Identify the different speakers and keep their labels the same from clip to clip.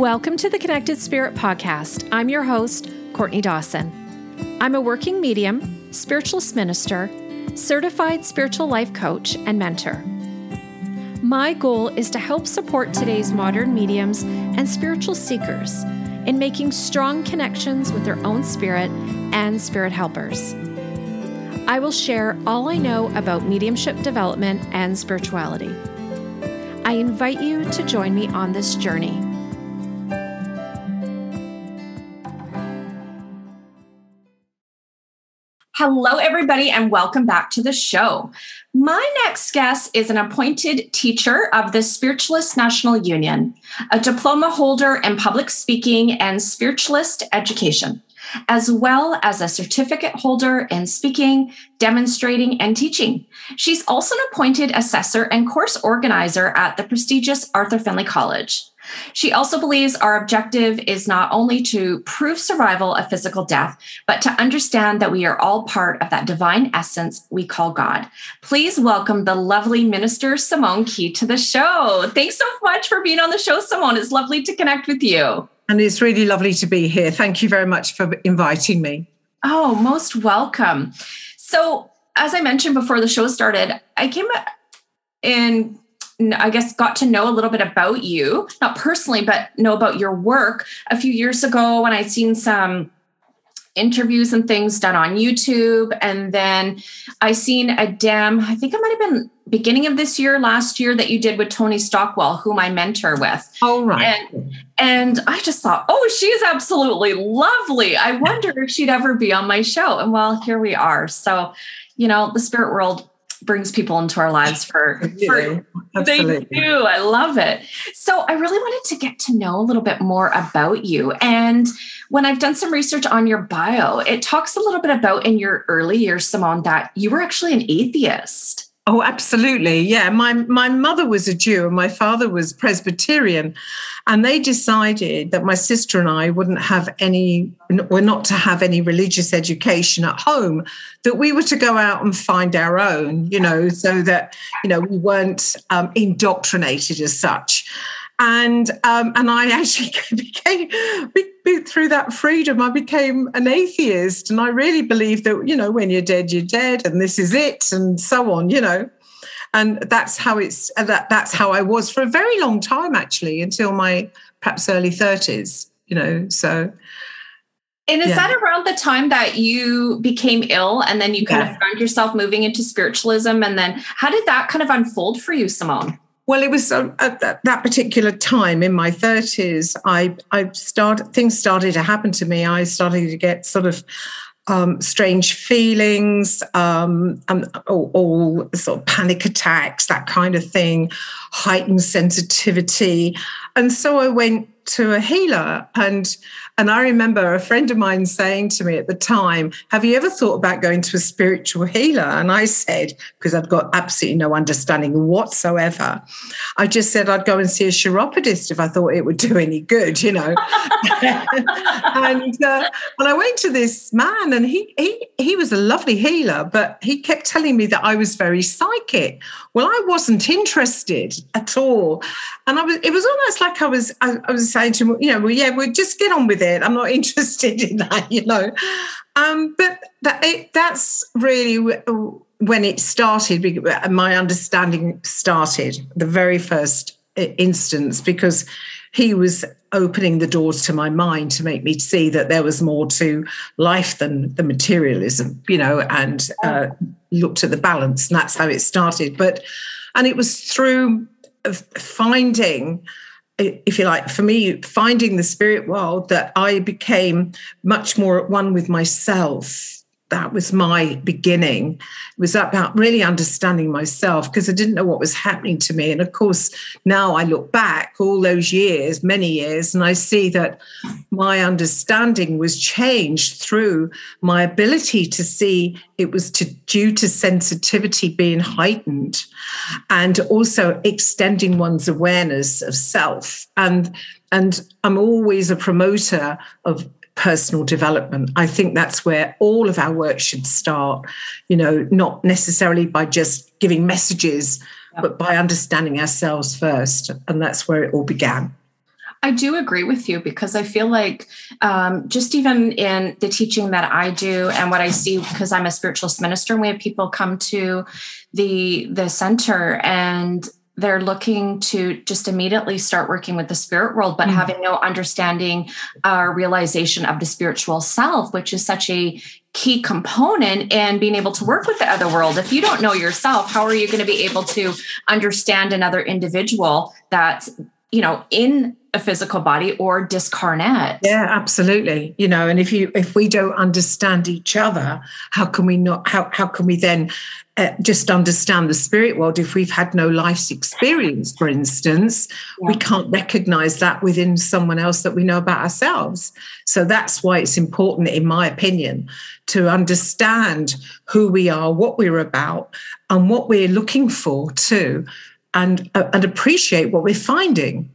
Speaker 1: Welcome to the Connected Spirit Podcast. I'm your host, Courtney Dawson. I'm a working medium, spiritualist minister, certified spiritual life coach, and mentor. My goal is to help support today's modern mediums and spiritual seekers in making strong connections with their own spirit and spirit helpers. I will share all I know about mediumship development and spirituality. I invite you to join me on this journey. Hello, everybody, and welcome back to the show. My next guest is an appointed teacher of the Spiritualist National Union, a diploma holder in public speaking and spiritualist education, as well as a certificate holder in speaking, demonstrating, and teaching. She's also an appointed assessor and course organizer at the prestigious Arthur Findlay College. She also believes our objective is not only to prove survival of physical death, but to understand that we are all part of that divine essence we call God. Please welcome the lovely minister Simone Key to the show. Thanks so much for being on the show, Simone. It's lovely to connect with you.
Speaker 2: And it's really lovely to be here. Thank you very much for inviting me.
Speaker 1: Oh, most welcome. So, as I mentioned before the show started, I came in I guess got to know a little bit about you, not personally, but know about your work a few years ago when I'd seen some interviews and things done on YouTube. And then I seen a dem, I think it might have been beginning of this year, last year that you did with Tony Stockwell, whom I mentor with.
Speaker 2: Oh, right.
Speaker 1: And, and I just thought, oh, she's absolutely lovely. I wonder if she'd ever be on my show. And well, here we are. So, you know, the spirit world brings people into our lives for, for they do. I love it. So I really wanted to get to know a little bit more about you. And when I've done some research on your bio, it talks a little bit about in your early years, Simone, that you were actually an atheist.
Speaker 2: Oh, absolutely. Yeah. My my mother was a Jew and my father was Presbyterian. And they decided that my sister and I wouldn't have any, were not to have any religious education at home, that we were to go out and find our own, you know, so that, you know, we weren't um, indoctrinated as such and um, and I actually became through that freedom. I became an atheist, and I really believe that you know when you're dead, you're dead, and this is it, and so on. You know, and that's how it's that that's how I was for a very long time, actually, until my perhaps early thirties. You know, so.
Speaker 1: And is yeah. that around the time that you became ill and then you kind yeah. of found yourself moving into spiritualism? And then how did that kind of unfold for you, Simone?
Speaker 2: Well, it was uh, at that particular time in my 30s, I, I started, things started to happen to me. I started to get sort of um, strange feelings, um, and all, all, sort of panic attacks, that kind of thing, heightened sensitivity. And so I went to a healer and and I remember a friend of mine saying to me at the time, Have you ever thought about going to a spiritual healer? And I said, because I've got absolutely no understanding whatsoever, I just said I'd go and see a chiropodist if I thought it would do any good, you know. and uh, and I went to this man, and he he he was a lovely healer, but he kept telling me that I was very psychic. Well, I wasn't interested at all, and I was. It was almost like I was. I, I was saying to him, you know, well, yeah, we'll just get on with it it. I'm not interested in that, you know. Um, but that, it, that's really when it started. My understanding started the very first instance because he was opening the doors to my mind to make me see that there was more to life than the materialism, you know, and uh, looked at the balance, and that's how it started. But and it was through finding if you like, for me, finding the spirit world, that I became much more at one with myself that was my beginning. It was about really understanding myself because I didn't know what was happening to me. And of course, now I look back all those years, many years, and I see that my understanding was changed through my ability to see it was to, due to sensitivity being heightened and also extending one's awareness of self. And and I'm always a promoter of personal development. I think that's where all of our work should start, you know, not necessarily by just giving messages, but by understanding ourselves first. And that's where it all began.
Speaker 1: I do agree with you because I feel like um, just even in the teaching that I do and what I see, because I'm a spiritualist minister, and we have people come to the the center and they're looking to just immediately start working with the spirit world, but mm-hmm. having no understanding or realization of the spiritual self, which is such a key component in being able to work with the other world. If you don't know yourself, how are you going to be able to understand another individual that's, you know, in a physical body or discarnate
Speaker 2: yeah absolutely you know and if you if we don't understand each other how can we not how, how can we then uh, just understand the spirit world. If we've had no life's experience for instance yeah. we can't recognize that within someone else that we know about ourselves. So that's why it's important in my opinion to understand who we are what we're about and what we're looking for too and uh, and appreciate what we're finding.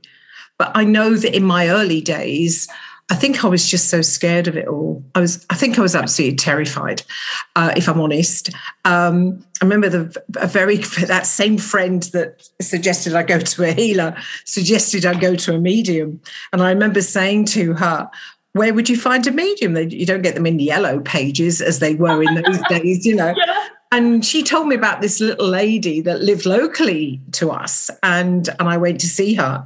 Speaker 2: But I know that in my early days, I think I was just so scared of it all. I was, I think I was absolutely terrified, uh, if I'm honest. Um, I remember the a very that same friend that suggested I go to a healer suggested I go to a medium, and I remember saying to her, "Where would you find a medium? You don't get them in yellow pages as they were in those days, you know." Yeah and she told me about this little lady that lived locally to us and and I went to see her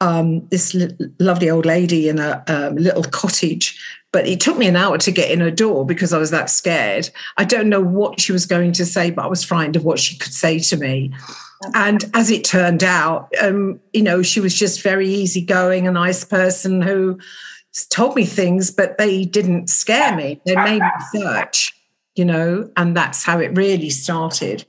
Speaker 2: um, this lovely old lady in a um, little cottage. But it took me an hour to get in her door because I was that scared. I don't know what she was going to say, but I was frightened of what she could say to me. And as it turned out, um, you know, she was just very easygoing, a nice person who told me things, but they didn't scare me. They made me search, you know, and that's how it really started.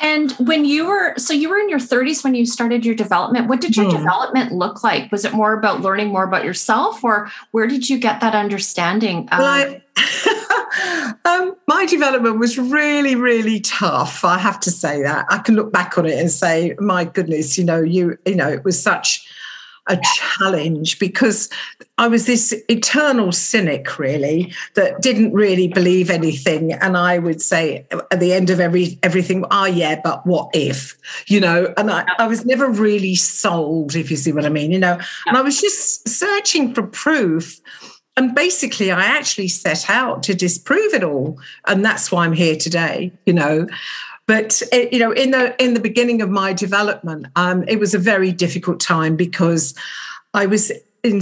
Speaker 1: And when you were, so you were in your 30s when you started your development. What did your hmm. development look like? Was it more about learning more about yourself, or where did you get that understanding?
Speaker 2: Well, I, um, my development was really, really tough. I have to say that. I can look back on it and say, my goodness, you know, you, you know, it was such a challenge because I was this eternal cynic, really, that didn't really believe anything. And I would say at the end of every everything, oh yeah, but what if? You know, and I, I was never really sold, if you see what I mean, you know, and I was just searching for proof. And basically, I actually set out to disprove it all. And that's why I'm here today, you know. But it, you know, in the in the beginning of my development, um, it was a very difficult time because I was in,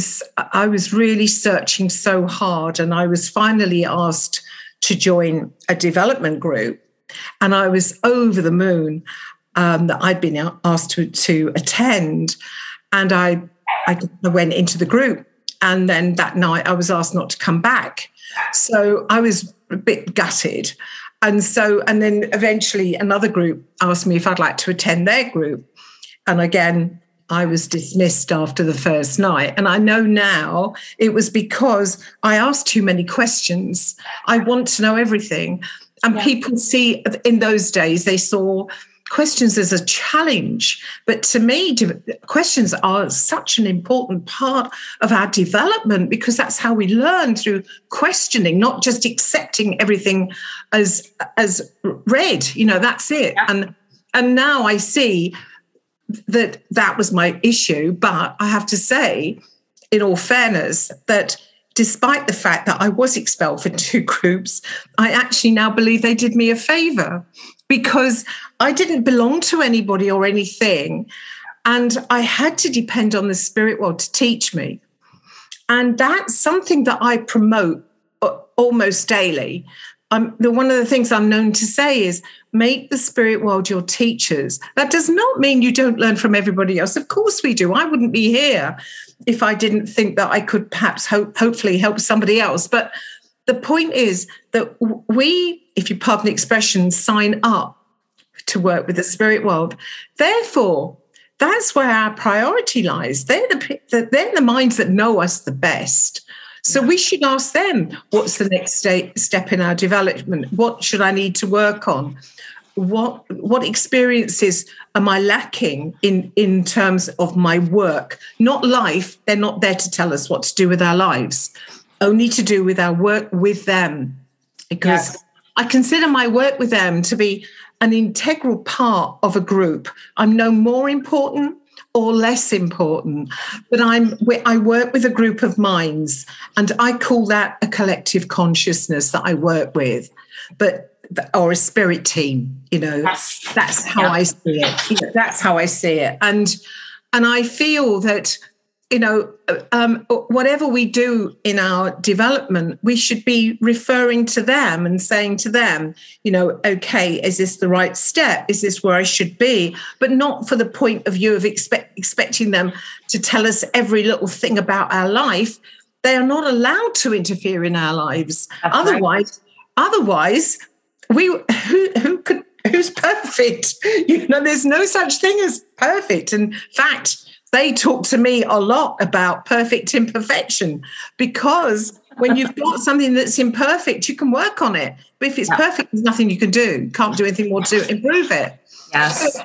Speaker 2: I was really searching so hard, and I was finally asked to join a development group, and I was over the moon um, that I'd been asked to to attend, and I I went into the group, and then that night I was asked not to come back, so I was a bit gutted and so and then eventually another group asked me if i'd like to attend their group. And again i was dismissed after the first night. And i know now it was because i asked too many questions. I want to know everything. And yeah. people see in those days they saw questions as a challenge. But to me, questions are such an important part of our development because that's how we learn through questioning, not just accepting everything as as read. You know, that's it. Yeah. And and now I see that that was my issue. But I have to say, in all fairness, that despite the fact that I was expelled for two groups, I actually now believe they did me a favor because I didn't belong to anybody or anything. And I had to depend on the spirit world to teach me. And that's something that I promote uh, almost daily. Um, the, one of the things I'm known to say is make the spirit world your teachers. That does not mean you don't learn from everybody else. Of course we do. I wouldn't be here if I didn't think that I could perhaps hope, hopefully help somebody else. But the point is that we, if you pardon the expression, sign up to work with the spirit world. Therefore, that's where our priority lies. They're the, they're the minds that know us the best. So we should ask them what's the next step in our development? What should I need to work on? What what experiences am I lacking in in terms of my work? Not life. They're not there to tell us what to do with our lives only to do with our work with them because yes. I consider my work with them to be an integral part of a group. I'm no more important or less important. But I'm I work with a group of minds, and I call that a collective consciousness that I work with. But or a spirit team, you know, yes. that's how yeah. I see it. That's how I see it, and and I feel that you know, um, whatever we do in our development, we should be referring to them and saying to them, you know, okay, is this the right step? Is this where I should be? But not for the point of view of expect, expecting them to tell us every little thing about our life. They are not allowed to interfere in our lives. That's otherwise, right. otherwise, we who who could who's perfect? You know, there's no such thing as perfect. In fact, they talk to me a lot about perfect imperfection because when you've got something that's imperfect, you can work on it. But if it's yeah. perfect, there's nothing you can do. Can't do anything more to improve it.
Speaker 1: Yes. So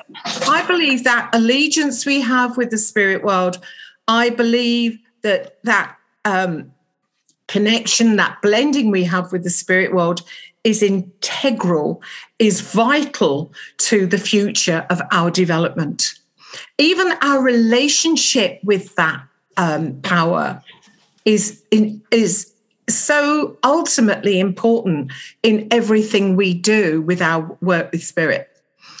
Speaker 2: I believe that allegiance we have with the spirit world, I believe that that um, connection, that blending we have with the spirit world is integral, is vital to the future of our development even our relationship with that um, power is in, is so ultimately important in everything we do with our work with spirit.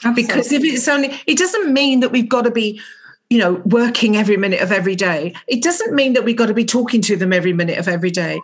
Speaker 2: Absolutely. Because if it's only, it doesn't mean that we've got to be, you know, working every minute of every day. It doesn't mean that we've got to be talking to them every minute of every day.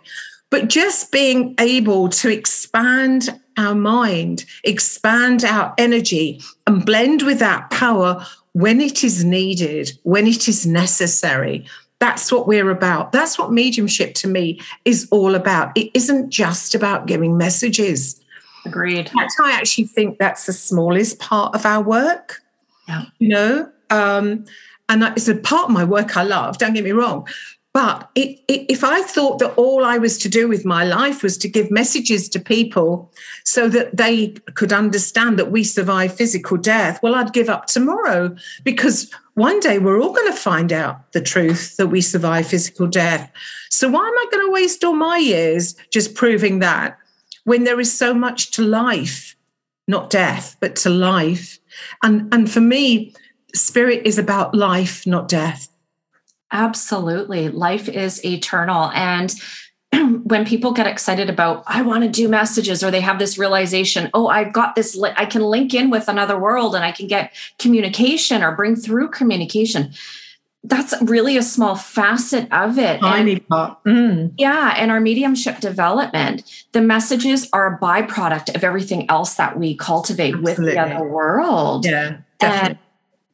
Speaker 2: But just being able to expand our mind, expand our energy, and blend with that power when it is needed, when it is necessary. That's what we're about. That's what mediumship to me is all about. It isn't just about giving messages.
Speaker 1: Agreed.
Speaker 2: I actually think that's the smallest part of our work.
Speaker 1: Yeah.
Speaker 2: You know, um, and it's a part of my work I love. Don't get me wrong, but it, it, if I thought that all I was to do with my life was to give messages to people so that they could understand that we survive physical death, well, I'd give up tomorrow because one day we're all going to find out the truth that we survive physical death. So why am I going to waste all my years just proving that when there is so much to life, not death, but to life? And, and for me, spirit is about life, not death.
Speaker 1: Absolutely. Life is eternal. And when people get excited about, I want to do messages, or they have this realization, oh, I've got this, li- I can link in with another world and I can get communication or bring through communication. That's really a small facet of it.
Speaker 2: Tiny part. Mm.
Speaker 1: Yeah. And our mediumship development, the messages are a byproduct of everything else that we cultivate Absolutely. with the other world.
Speaker 2: Yeah. Definitely.
Speaker 1: And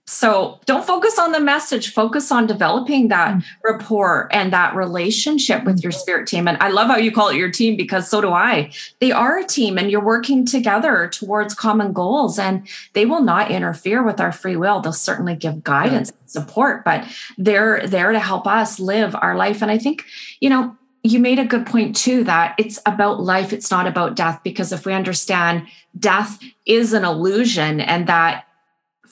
Speaker 1: so don't focus on the message, focus on developing that mm. rapport and that relationship with your spirit team. And I love how you call it your team because so do I. They are a team and you're working together towards common goals and they will not interfere with our free will. They'll certainly give guidance, yeah. support, but they're there to help us live our life. And I think, you know, you made a good point too that it's about life, it's not about death. Because if we understand death is an illusion and that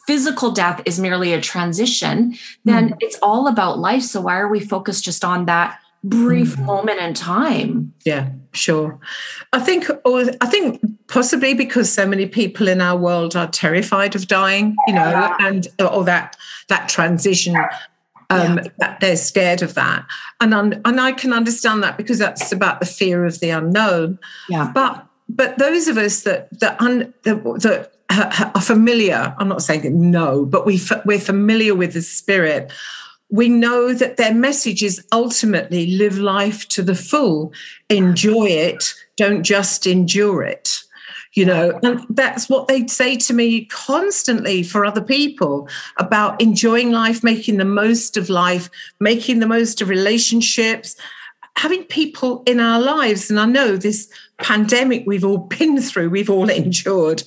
Speaker 1: physical death is merely a transition, then mm. it's all about life. So why are we focused just on that brief mm. moment in time?
Speaker 2: Yeah, sure. I think, or I think possibly because so many people in our world are terrified of dying, you know, yeah. and or that that transition. Um, yeah. that they're scared of that, and and I can understand that because that's about the fear of the unknown.
Speaker 1: Yeah.
Speaker 2: But but those of us that that un, that, that are familiar. I'm not saying no, but we we're familiar with the spirit. We know that their message is ultimately live life to the full, enjoy it, don't just endure it. You know, and that's what they say to me constantly for other people about enjoying life, making the most of life, making the most of relationships, having people in our lives. And I know this pandemic we've all been through, we've all endured.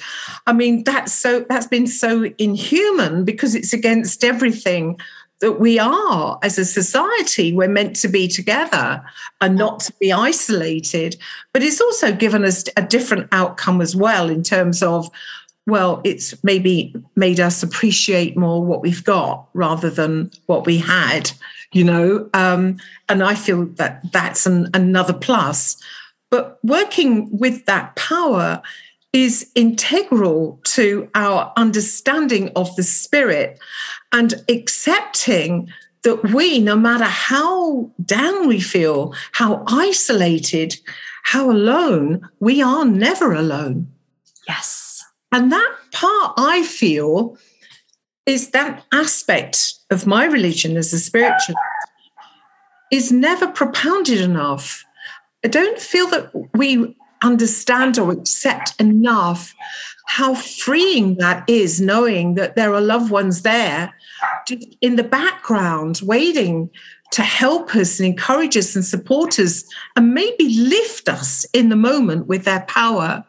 Speaker 2: I mean, that's so that's been so inhuman because it's against everything that we are as a society. We're meant to be together and not to be isolated. But it's also given us a different outcome as well in terms of well, it's maybe made us appreciate more what we've got rather than what we had, you know. Um, and I feel that that's an, another plus. But working with that power, is integral to our understanding of the spirit and accepting that we, no matter how down we feel, how isolated, how alone, we are never alone.
Speaker 1: Yes.
Speaker 2: And that part I feel is that aspect of my religion as a spiritual is never propounded enough. I don't feel that we understand or accept enough how freeing that is, knowing that there are loved ones there in the background waiting to help us and encourage us and support us and maybe lift us in the moment with their power.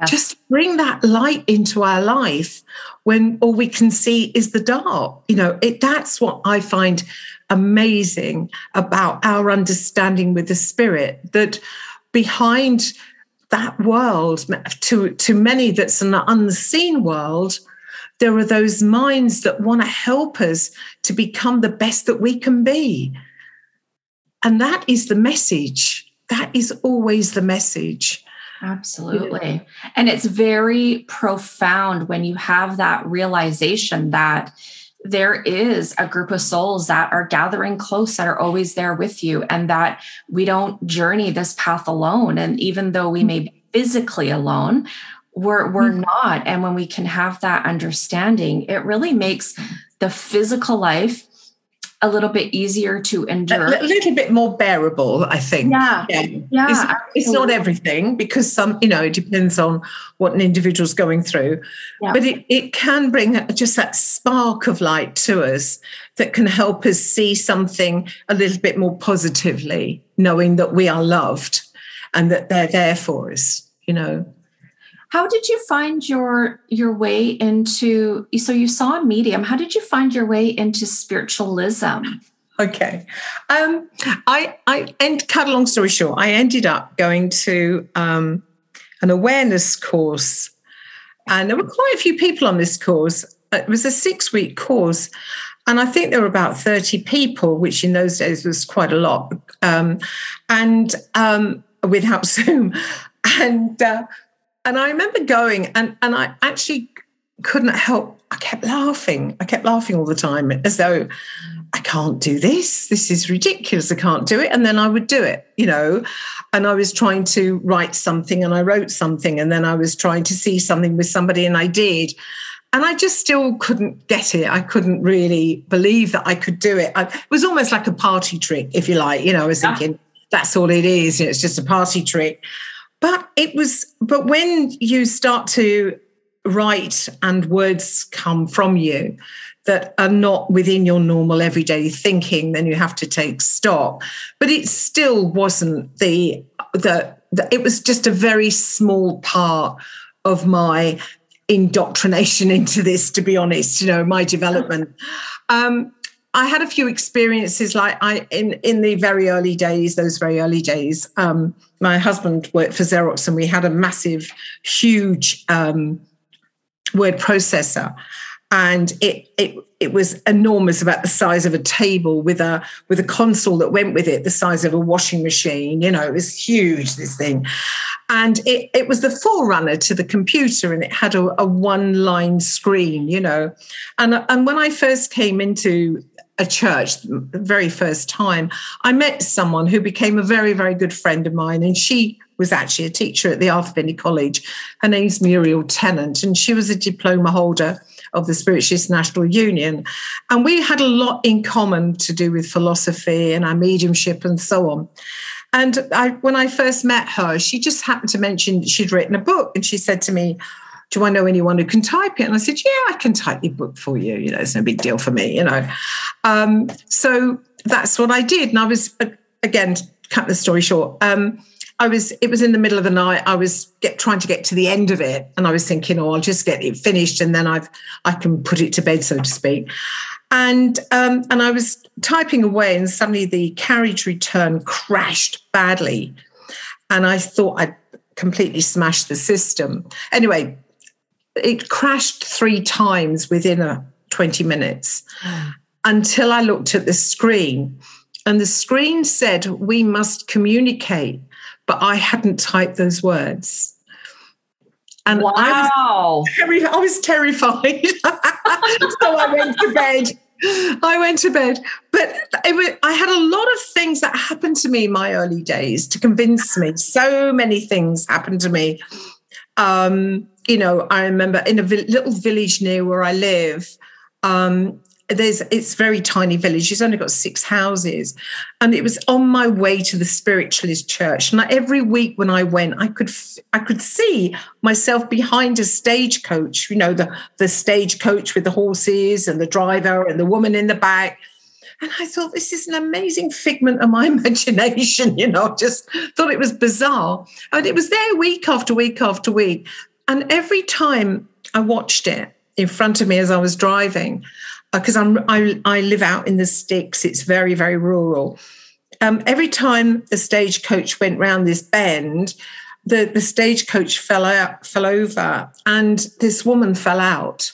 Speaker 2: Yes. Just bring that light into our life when all we can see is the dark. You know, it that's what I find amazing about our understanding with the spirit that behind that world to to many that's an unseen world there are those minds that want to help us to become the best that we can be and that is the message that is always the message
Speaker 1: absolutely. And it's very profound when you have that realization that there is a group of souls that are gathering close that are always there with you and that we don't journey this path alone. And even though we may be physically alone we're we're mm-hmm. not. And when we can have that understanding it really makes the physical life a little bit easier to endure.
Speaker 2: A little bit more bearable, I think.
Speaker 1: Yeah. Yeah. yeah
Speaker 2: it's, it's, not everything because some, you know, it depends on what an individual's going through. Yeah. But it, it can bring just that spark of light to us that can help us see something a little bit more positively, knowing that we are loved and that they're there for us, you know.
Speaker 1: How did you find your your way into so you saw a medium. How did you find your way into spiritualism?
Speaker 2: Okay. Um, I I and cut a long story short, I ended up going to um, an awareness course. And there were quite a few people on this course. It was a six-week course. And I think there were about 30 people, which in those days was quite a lot. Um, and um, without Zoom. And uh, and I remember going and and I actually couldn't help. I kept laughing. I kept laughing all the time as though I can't do this. This is ridiculous. I can't do it. And then I would do it, you know. And I was trying to write something and I wrote something. And then I was trying to see something with somebody and I did. And I just still couldn't get it. I couldn't really believe that I could do it. I, it was almost like a party trick, if you like. You know, I was thinking, that's all it is. You know, it's just a party trick. But it was, but when you start to write and words come from you that are not within your normal everyday thinking, then you have to take stock. But it still wasn't the, the, the it was just a very small part of my indoctrination into this, to be honest, you know, my development. Um, I had a few experiences like I in in the very early days, those very early days. Um, my husband worked for Xerox, and we had a massive, huge um, word processor, and it it it was enormous, about the size of a table, with a with a console that went with it, the size of a washing machine. You know, it was huge. This thing, and it it was the forerunner to the computer, and it had a, a one line screen. You know, and and when I first came into a church the very first time, I met someone who became a very, very good friend of mine. And she was actually a teacher at the Arthur Findlay College. Her name's Muriel Tennant, and she was a diploma holder of the Spiritualist National Union. And we had a lot in common to do with philosophy and our mediumship and so on. And I, when I first met her, she just happened to mention she'd written a book, and she said to me, do I know anyone who can type it? And I said, yeah, I can type your book for you. You know, it's no big deal for me, you know. Um, so that's what I did. And I was, again, cut the story short, um, I was, it was in the middle of the night. I was get, trying to get to the end of it. And I was thinking, oh, I'll just get it finished and then I've, I can put it to bed, so to speak. And, um, and I was typing away and suddenly the carriage return crashed badly. And I thought I'd completely smashed the system. Anyway, it crashed three times within a 20 minutes until I looked at the screen. And the screen said, We must communicate. But I hadn't typed those words.
Speaker 1: And wow. I was,
Speaker 2: terri- I was terrified. so I went to bed. I went to bed. But was, I had a lot of things that happened to me in my early days to convince me. So many things happened to me. Um, you know, I remember in a vi- little village near where I live, um, there's it's very tiny village it's only got six houses and it was on my way to the spiritualist church. And every week when i went i could i could see myself behind a stagecoach you know the the stagecoach with the horses and the driver and the woman in the back and i thought this is an amazing figment of my imagination you know just thought it was bizarre and it was there week after week after week and every time i watched it in front of me as i was driving because uh, I'm I, I live out in the sticks. It's very very rural. Um, every time the stagecoach went round this bend, the the stagecoach fell out fell over, and this woman fell out.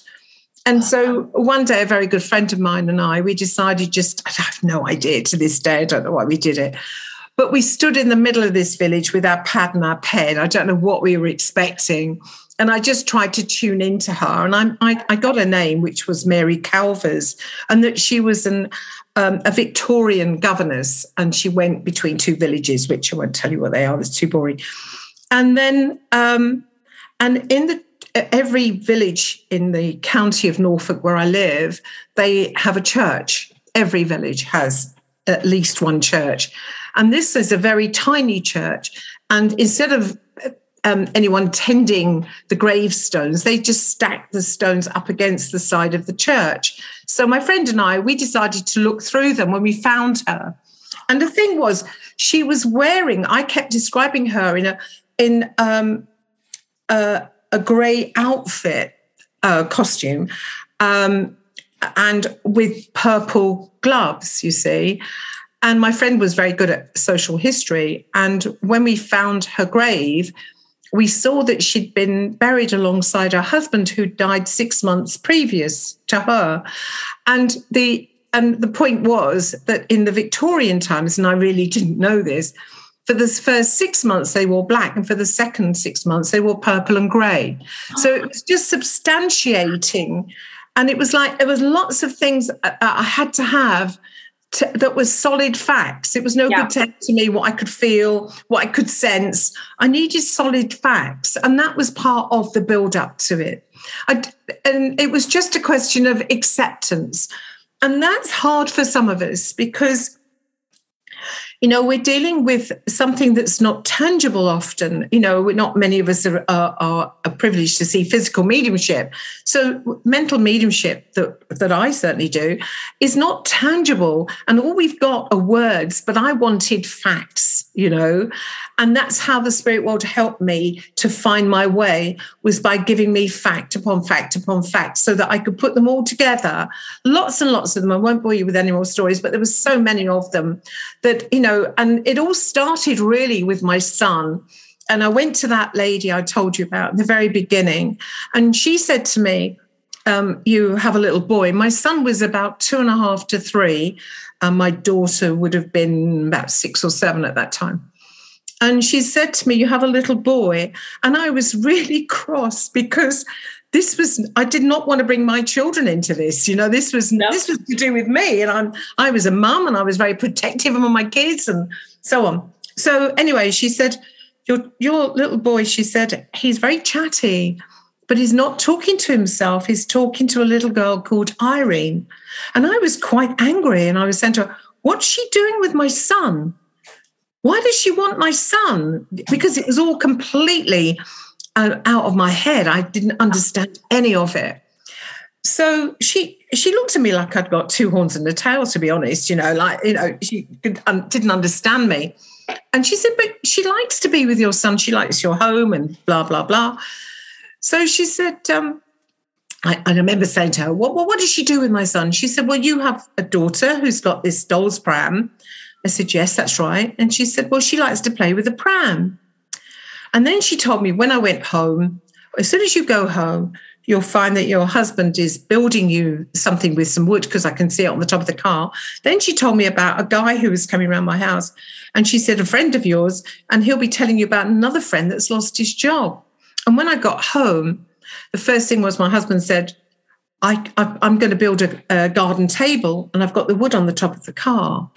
Speaker 2: And so one day, a very good friend of mine and I, we decided just, I have no idea to this day, I don't know why we did it. But we stood in the middle of this village with our pad and our pen. I don't know what we were expecting and I just tried to tune into her. And I, I, I got a name, which was Mary Calvers, and that she was an um, a Victorian governess, and she went between two villages, which I won't tell you what they are. It's too boring. And then, um, and in the every village in the county of Norfolk where I live, they have a church. Every village has at least one church. And this is a very tiny church. And instead of um, anyone tending the gravestones. They just stacked the stones up against the side of the church. So my friend and I, we decided to look through them when we found her. And the thing was, she was wearing. I kept describing her in a in um, a, a grey outfit uh, costume, um, and with purple gloves. You see. And my friend was very good at social history. And when we found her grave, we saw that she'd been buried alongside her husband who died six months previous to her and the and the point was that in the victorian times and i really didn't know this for the first six months they wore black and for the second six months they wore purple and grey so it was just substantiating and it was like there was lots of things i had to have to, that was solid facts. It was no yeah. good to, to me what I could feel, what I could sense. I needed solid facts, and that was part of the build up to it. I, and it was just a question of acceptance, and that's hard for some of us because you know we're dealing with something that's not tangible often. You know we're not many of us are, are, are, privileged to see physical mediumship. So mental mediumship that, that i certainly do is not tangible. And all we've got are words but i wanted facts you know? And that's how the spirit world helped me to find my way was by giving me fact upon fact upon fact so that i could put them all together. Lots and lots of them. I won't bore you with any more stories but there was so many of them that you know and it all started really with my son. And i went to that lady i told you about in the very beginning and she said to me um, you have a little boy. My son was about two and a half to three and my daughter would have been about six or seven at that time and she said to me, You have a little boy. And I was really cross because this was I did not want to bring my children into this. You know, this was no. this was to do with me. And I'm I was a mum and I was very protective of my kids and so on. So anyway, she said, Your your little boy, she said, he's very chatty, but he's not talking to himself. He's talking to a little girl called Irene. And I was quite angry. And I was saying to her, What's she doing with my son? why does she want my son? Because it was all completely uh, out of my head. I didn't understand any of it. So she she looked at me like I'd got two horns and a tail, to be honest. You know, like you know, she didn't understand me. And she said, "But she likes to be with your son. She likes your home, and blah blah blah." So she said, um, I, I, remember saying to her, well, what does she do with my son? She said, Well, you have a daughter who's got this doll's pram I said, Yes, that's right. And she said, Well, she likes to play with a pram. And then she told me when I went home, as soon as you go home, you'll find that your husband is building you something with some wood because I can see it on the top of the car. Then she told me about a guy who was coming around my house. And she said, A friend of yours, and he'll be telling you about another friend that's lost his job. And when I got home, the first thing was my husband said, I, am going to build a, a, garden table and I've got the wood on the top of the car.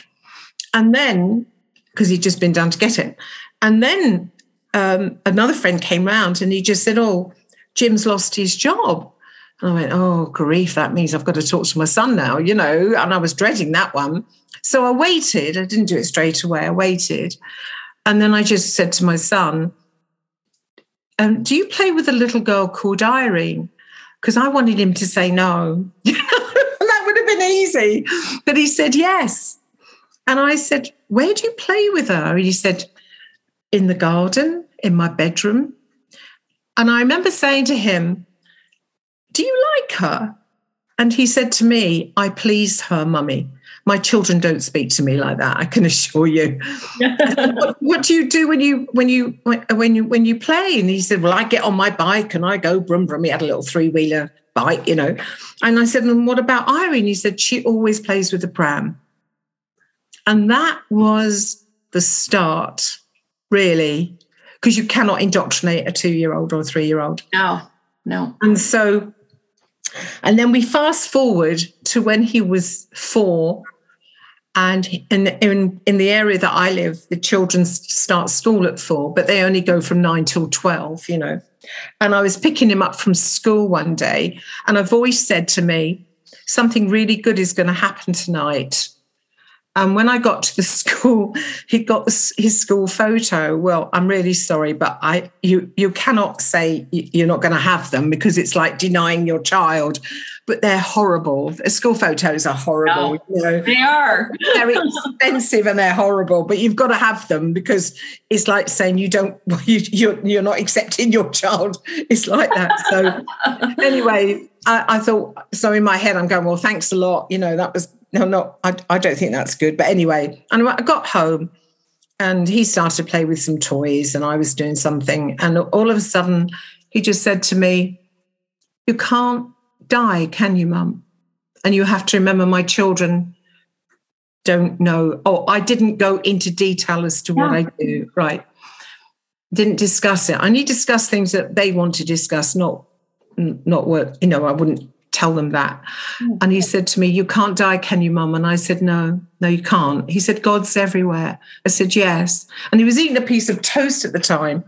Speaker 2: And then, because he'd just been down to get it. And then um, another friend came round and he just said, Oh, Jim's lost his job. And I went, Oh, grief, that means I've got to talk to my son now, you know. And I was dreading that one. So I waited. I didn't do it straight away. I waited. And then I just said to my son, um, Do you play with a little girl called Irene? because I wanted him to say no. that would have been easy. But he said yes. And I said, Where do you play with her? And he said, In the garden, in my bedroom. And I remember saying to him, Do you like her? And he said to me, I please her, mummy my children don't speak to me like that. I can assure you. what, what, do you do when you when you when you when you play? And he said, "Well, I get on my bike and I go brum brum." He had a little three wheeler bike, you know. And I said, "And what about Irene?" He said, "She always plays with the pram." And that was the start, really, because you cannot indoctrinate a two-year-old or a three-year-old.
Speaker 1: No, no.
Speaker 2: And so and then we fast forward to when he was four, and in, in, in the area that I live, the children start school at four, but they only go from nine till 12, you know. And I was picking him up from school one day, and a voice said to me, Something really good is going to happen tonight. And when I got to the school, he got his school photo. Well, I'm really sorry, but I you you cannot say you're not going to have them because it's like denying your child. But they're horrible. School photos are horrible.
Speaker 1: No, you know. They are.
Speaker 2: they're expensive and they're horrible. But you've got to have them because it's like saying you don't you you're, you're not accepting your child. It's like that. So anyway, I, I thought so in my head I'm going well. Thanks a lot. You know that was no, not. I, I don't think that's good. But anyway, and I got home, and he started to play with some toys, and I was doing something, and all of a sudden, he just said to me, "You can't die, can you, Mum? And you have to remember, my children don't know. Oh, I didn't go into detail as to yeah. what I do. Right? Didn't discuss it. I only discuss things that they want to discuss, not not what you know. I wouldn't tell them that. Mm. And he said to me, You can't die, can you, mum? And I said, No, no, you can't. He said, God's everywhere. I said, Yes. And he was eating a piece of toast at the time.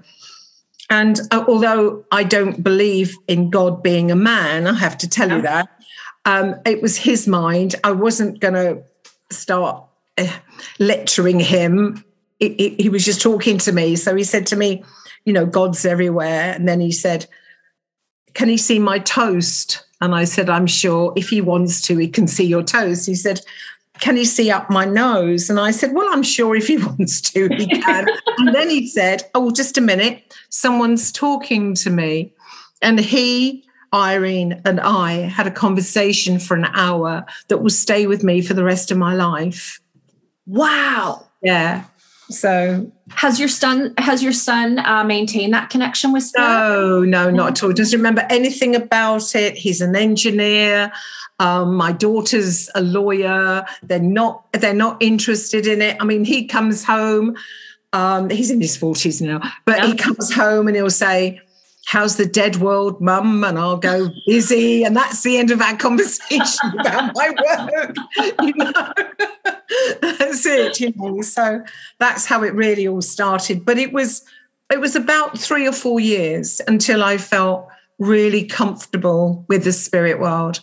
Speaker 2: And uh, although I don't believe in God being a man, I have to tell yeah. you that, um, it was his mind. I wasn't going to start uh, lecturing him. It, it, he was just talking to me. So he said to me, You know, God's everywhere. And then he said, Can he see my toast? And I said, I'm sure if he wants to, he can see your toes. He said, Can he see up my nose? And I said, Well, I'm sure if he wants to, he can. and then he said, Oh, just a minute. Someone's talking to me. And he, Irene, and I had a conversation for an hour that will stay with me for the rest of my life.
Speaker 1: Wow.
Speaker 2: Yeah. So
Speaker 1: has your son has your son uh, maintained that connection with spirit?
Speaker 2: No, no, not at all. Doesn't remember anything about it. He's an engineer. Um, my daughter's a lawyer. They're not they're not interested in it. I mean, he comes home. Um, he's in his forties now, but yeah. he comes home and he'll say, how's the dead world, mum? And I'll go, busy. And that's the end of our conversation about my work. You know, that's it, you know. So that's how it really all started. But it was it was about three or four years until I felt really comfortable with the spirit world.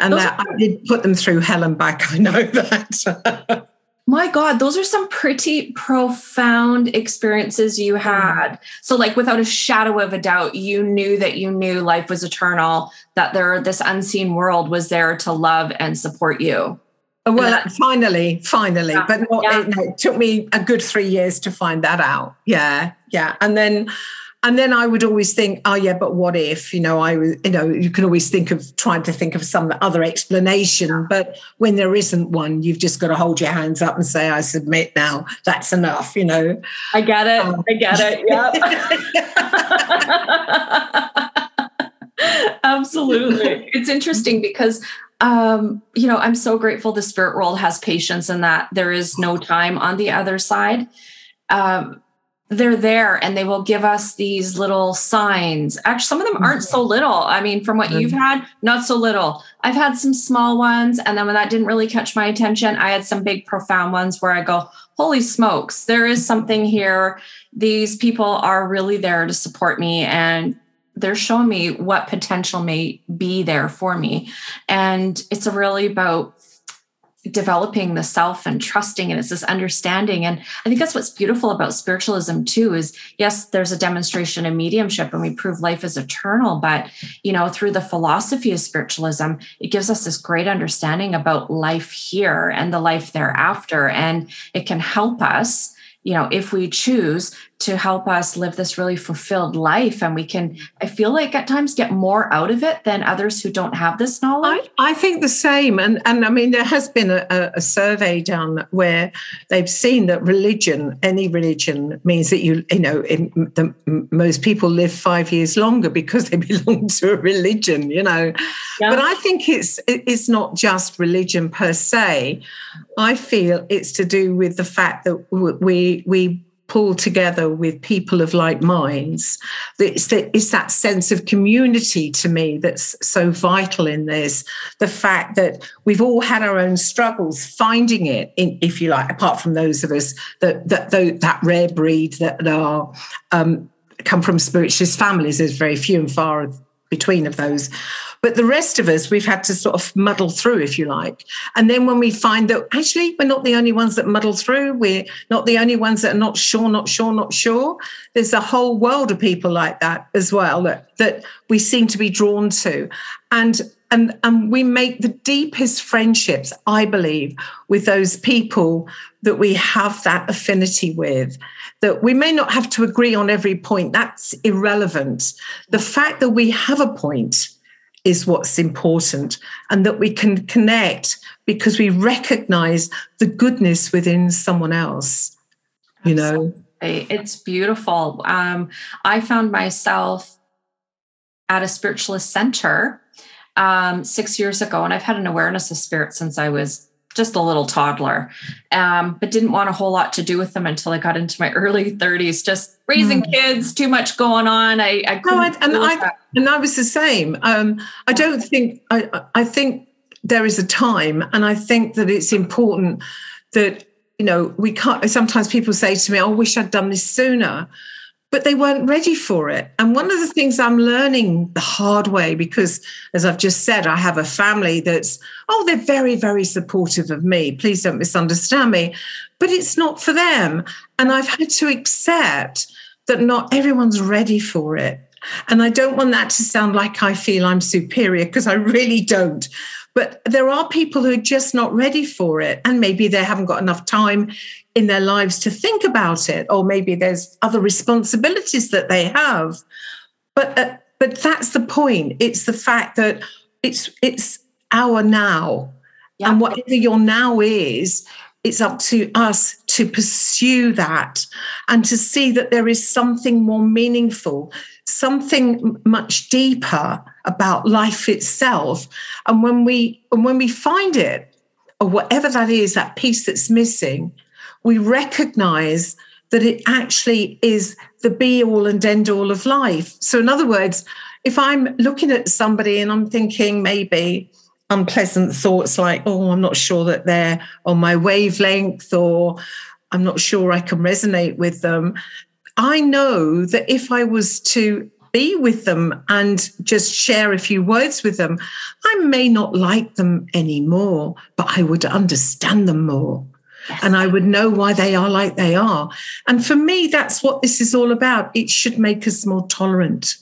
Speaker 2: And that I did put them through hell and back. I know that.
Speaker 1: My god those are some pretty profound experiences you had so like without a shadow of a doubt you knew that you knew life was eternal that there this unseen world was there to love and support you
Speaker 2: oh, well finally finally yeah. but not, yeah. it, no, it took me a good three years to find that out yeah yeah and then and then I would always think, oh yeah, but what if? You know, I you know, you can always think of trying to think of some other explanation, but when there isn't one, you've just got to hold your hands up and say, I submit now. That's enough. You know.
Speaker 1: I get it. Um, I get it. Yeah. Absolutely. It's interesting because um, you know, I'm so grateful the spirit world has patience and that there is no time on the other side. Um, they're there and they will give us these little signs. Actually, some of them aren't so mm-hmm. little. I mean, from what you've mm-hmm. had, not so little. I've had some small ones. And then when that didn't really catch my attention, I had some big, profound ones where I go, holy smokes, there is something here. These people are really there to support me and they're showing me what potential may be there for me. And it's really about developing the self and trusting and it's this understanding. And i think that's what's beautiful about spiritualism too is yes there's a demonstration of mediumship and we prove life is eternal but you know through the philosophy of spiritualism it gives us this great understanding about life here and the life thereafter. And it can help us you know if we choose to help us live this really fulfilled life. And we can i feel like at times get more out of it than others who don't have this knowledge.
Speaker 2: I, I think the same. And and i mean there has been a, a, survey done where they've seen that religion any religion means that you you know in, the, most people live five years longer because they belong to a religion you know. Yeah. but i think it's it's not just religion per se. I feel it's to do with the fact that we we pull together with people of like minds. It's, the, it's that sense of community to me that's so vital in this. The fact that we've all had our own struggles finding it, in, if you like, apart from those of us that that that, that rare breed that are um, come from spiritualist families. There's very few and far between of those. But the rest of us, we've had to sort of muddle through, if you like. And then when we find that actually we're not the only ones that muddle through, we're not the only ones that are not sure, not sure, not sure. There's a whole world of people like that as well that, that we seem to be drawn to. And and and we make the deepest friendships i believe with those people that we have that affinity with that we may not have to agree on every point that's irrelevant the fact that we have a point is what's important and that we can connect because we recognize the goodness within someone else you know?
Speaker 1: It's beautiful. Um, i found myself at a spiritualist center um, six years ago and i've had an awareness of spirit since i was just a little toddler, um, but didn't want a whole lot to do with them until I got into my early 30s. Just raising mm. kids, too much going on. I, I
Speaker 2: no, I, and I and I was the same. Um, I don't think I. I think there is a time, and I think that it's important that you know we can't. Sometimes people say to me, "I wish I'd done this sooner." But they weren't ready for it. And one of the things I'm learning the hard way, because as I've just said, I have a family that's, oh, they're very, very supportive of me. Please don't misunderstand me. But it's not for them. And I've had to accept that not everyone's ready for it. And I don't want that to sound like I feel I'm superior, because I really don't. But there are people who are just not ready for it. And maybe they haven't got enough time in their lives to think about it, or maybe there's other responsibilities that they have. But uh, but that's the point. It's the fact that it's it's our now, yeah. and whatever your now is, it's up to us to pursue that and to see that there is something more meaningful, something much deeper about life itself. And when we and when we find it, or whatever that is, that piece that's missing, we recognize that it actually is the be all and end all of life. So, in other words, if I'm looking at somebody and I'm thinking maybe unpleasant thoughts like, oh, I'm not sure that they're on my wavelength or I'm not sure I can resonate with them, I know that if I was to be with them and just share a few words with them, I may not like them anymore, but I would understand them more. Yes. And I would know why they are like they are. And for me, that's what this is all about. It should make us more tolerant,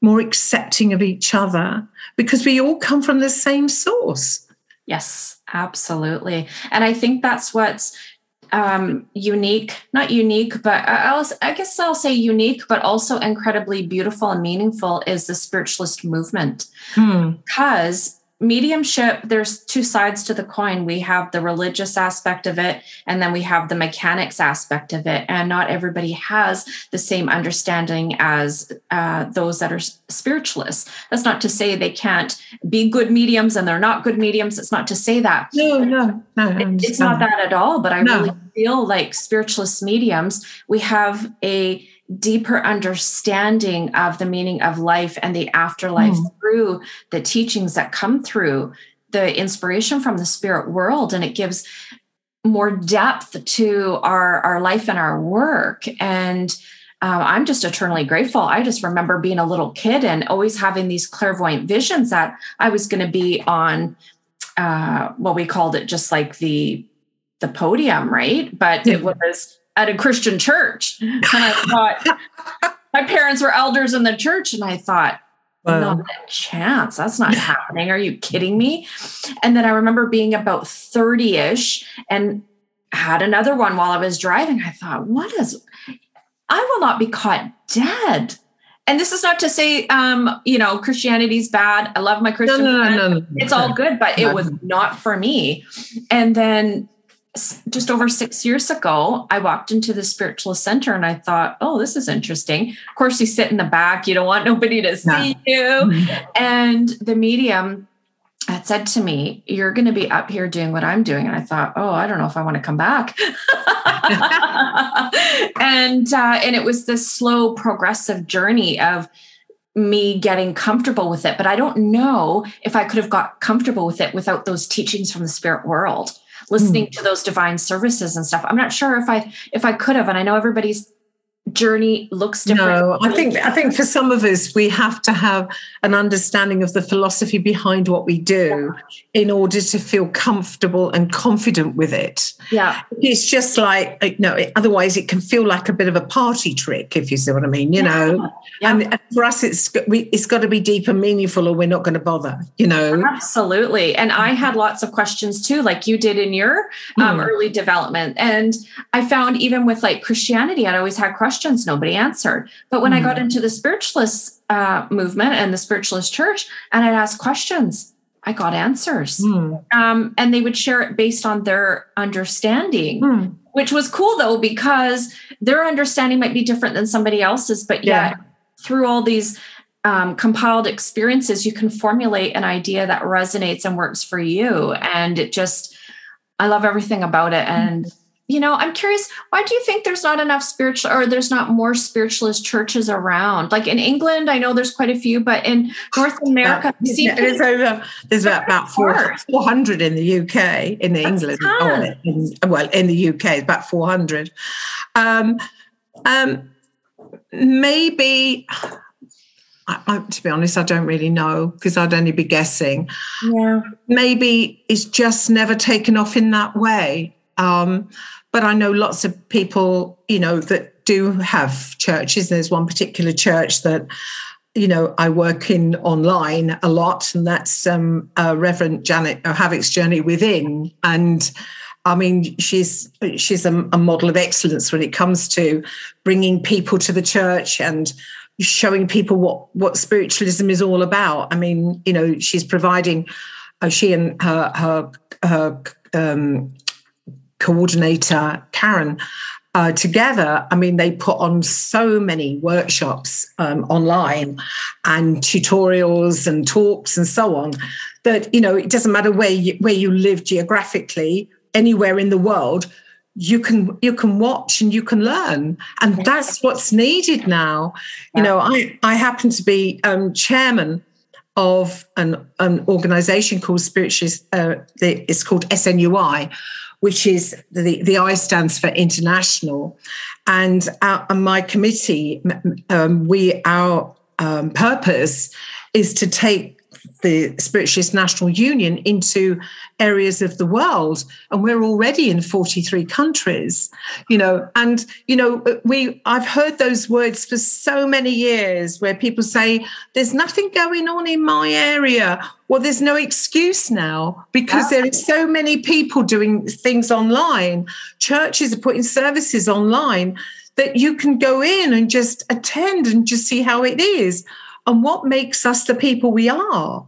Speaker 2: more accepting of each other, because we all come from the same source.
Speaker 1: Yes, absolutely. And I think that's what's um, unique, not unique, but I'll, I guess I'll say unique, but also incredibly beautiful and meaningful is the spiritualist movement. Hmm. Because mediumship there's two sides to the coin. We have the religious aspect of it and then we have the mechanics aspect of it. And not everybody has the same understanding as uh, those that are spiritualists. That's not to say they can't be good mediums and they're not good mediums. It's not to say that.
Speaker 2: No no. No
Speaker 1: it, it's not that at all but i no. really feel like spiritualist mediums we have a deeper understanding of the meaning of life and the afterlife mm. through the teachings that come through the inspiration from the spirit world and it gives more depth to our our life and our work and um, I'm just eternally grateful. I just remember being a little kid and always having these clairvoyant visions that I was going to be on uh, what we called it, just like the the podium, right? But it was at a Christian church. And I thought, my parents were elders in the church. And I thought, wow. not a chance. That's not happening. Are you kidding me? And then I remember being about 30 ish and had another one while I was driving. I thought, what is, I will not be caught dead. And this is not to say, um, you know, Christianity's bad. I love my Christian. No, no, no, no, It's all good, but it was not for me. And then just over six years ago, I walked into the spiritualist center and I thought, oh, this is interesting. Of course, you sit in the back, you don't want nobody to see you. Mm-hmm. And the medium had said to me, You're going to be up here doing what I'm doing. And I thought, Oh, I don't know if I want to come back. and uh, and it was this slow, progressive journey of me getting comfortable with it. But I don't know if I could have got comfortable with it without those teachings from the spirit world listening mm. to those divine services and stuff. I'm not sure if I if I could have, and I know everybody's journey looks different.
Speaker 2: No, I think I think for some of us we have to have an understanding of the philosophy behind what we do yeah. in order to feel comfortable and confident with it.
Speaker 1: Yeah.
Speaker 2: It's just like you know, otherwise it can feel like a bit of a party trick if you see what I mean, you yeah. know. Yeah. And, and, for us it's we, it's got to be deep and meaningful or we're not going to bother, you know.
Speaker 1: Absolutely. And I had lots of questions too like you did in your um, mm. early development and I found even with like Christianity I'd always had questions questions nobody answered. But when mm I got hmm. into the spiritualist uh, movement and the spiritualist church, and I'd ask questions, I got answers. Mm. Um, and they would share it based on their understanding, mm. which was cool though, because their understanding might be different than somebody else's, but yet yeah. through all these um, compiled experiences, you can formulate an idea that resonates and works for you. And it just, I love everything about it. And you know, I'm curious, why do you think there's not enough spiritual or there's not more spiritualist churches around? Like in England, I know there's quite a few, but in North America,
Speaker 2: yeah, there's over there's about, about 400 in the UK, in the England, oh, in, well, in the UK, it's about 400. Um, um, maybe. I, I, to be honest, I don't really know because I'd only be guessing.
Speaker 1: Yeah.
Speaker 2: Maybe it's just never taken off in that way. Um, but I know lots of people, you know, that do have churches. There's one particular church that, you know, I work in online a lot, and that's um, uh, Reverend Janet Nohavec's Journey Within. And I mean, she's she's a, a model of excellence when it comes to bringing people to the church and showing people what what spiritualism is all about. I mean, you know, she's providing. Uh, she and her her her um, coordinator, Karen, uh, together, I mean, they put on so many workshops um, online and tutorials and talks and so on that you know it doesn't matter where you, where you live geographically, anywhere in the world, you can you can watch and you can learn, and that's what's needed now. You know, I I happen to be um, chairman of an an organisation called Spiritualist. Uh, it's called SNUI which is the, the I stands for international. And, our, and my committee, um, we our um, purpose is to take the Spiritualist National Union into areas of the world and we're already in 43 countries you know and you know we I've heard those words for so many years where people say there's nothing going on in my area. Well there's no excuse now because ah. there are so many people doing things online. Churches are putting services online that you can go in and just attend and just see how it is and what makes us the people we are?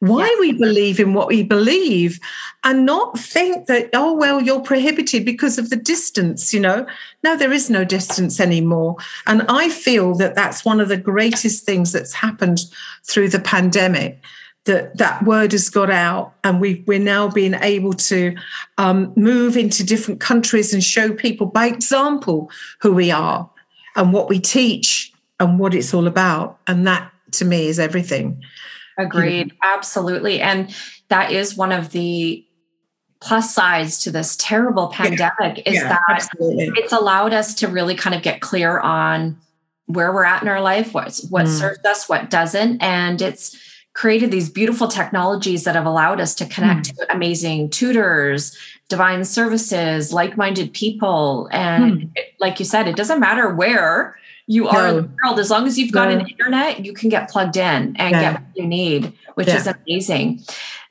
Speaker 2: Why yes. we believe in what we believe and not think that oh well you're prohibited because of the distance you know? No there is no distance anymore. And i feel that that's one of the greatest things that's happened through the pandemic that that word has got out and we we're now being able to um, move into different countries and show people by example who we are and what we teach and what it's all about. And that to me is everything
Speaker 1: Agreed. Absolutely. And that is one of the plus sides to this terrible pandemic yeah. is yeah, that absolutely. it's allowed us to really kind of get clear on where we're at in our life, what's what mm. serves us, what doesn't. And it's created these beautiful technologies that have allowed us to connect mm. to amazing tutors, divine services, like-minded people. And mm. like you said, it doesn't matter where you are in the world. As long as you've got an internet, you can get plugged in and yeah. get what you need, which yeah. is amazing.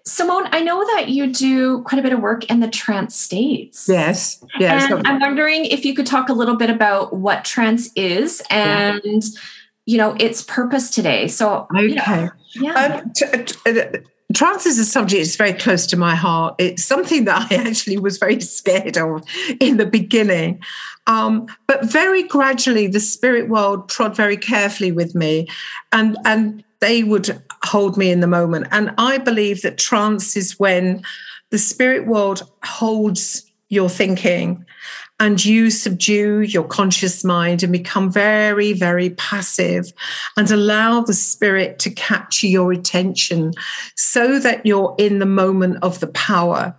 Speaker 1: Simone, I know that you do quite a bit of work in the trance states.
Speaker 2: Yes.
Speaker 1: Yes. And I'm wondering if you could talk a little bit about what trance is and yeah. you know its purpose today. So
Speaker 2: okay. You know, yeah. Um, t- t- uh, trance is a subject that's very close to my heart. It's something that I actually was very scared of in the beginning. Um, but very gradually, the spirit world trod very carefully with me, and and they would hold me in the moment. And I believe that trance is when the spirit world holds your thinking and you subdue your conscious mind and become very, very passive and allow the spirit to capture your attention so that you're in the moment of the power.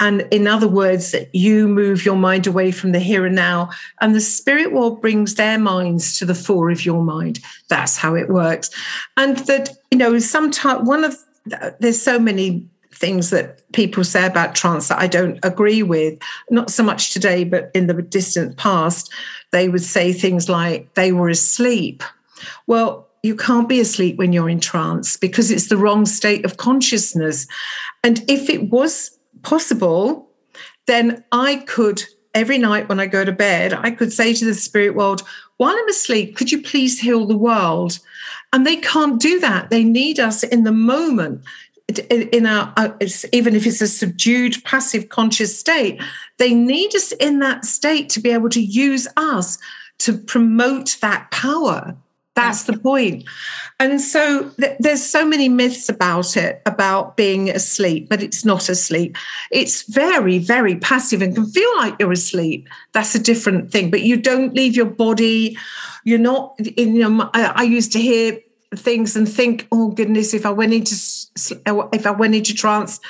Speaker 2: And in other words, that you move your mind away from the here and now, and the spirit world brings their minds to the fore of your mind. That's how it works. And that, you know, sometimes one of there's so many things that people say about trance that I don't agree with. Not so much today, but in the distant past, they would say things like they were asleep. Well, you can't be asleep when you're in trance because it's the wrong state of consciousness. And if it was possible, then I could, every night when I go to bed, I could say to the spirit world, while I'm asleep, could you please heal the world? And they can't do that. They need us in the moment in our even if it's a subdued passive conscious state they need us in that state to be able to use us to promote that power. That's the point. And so th- there's so many myths about it about being asleep but it's not asleep. It's very very passive and can feel like you're asleep. That's a different thing but you don't leave your body. You're not in you know I, I used to hear things and think, oh goodness, if I went into if I went into trance,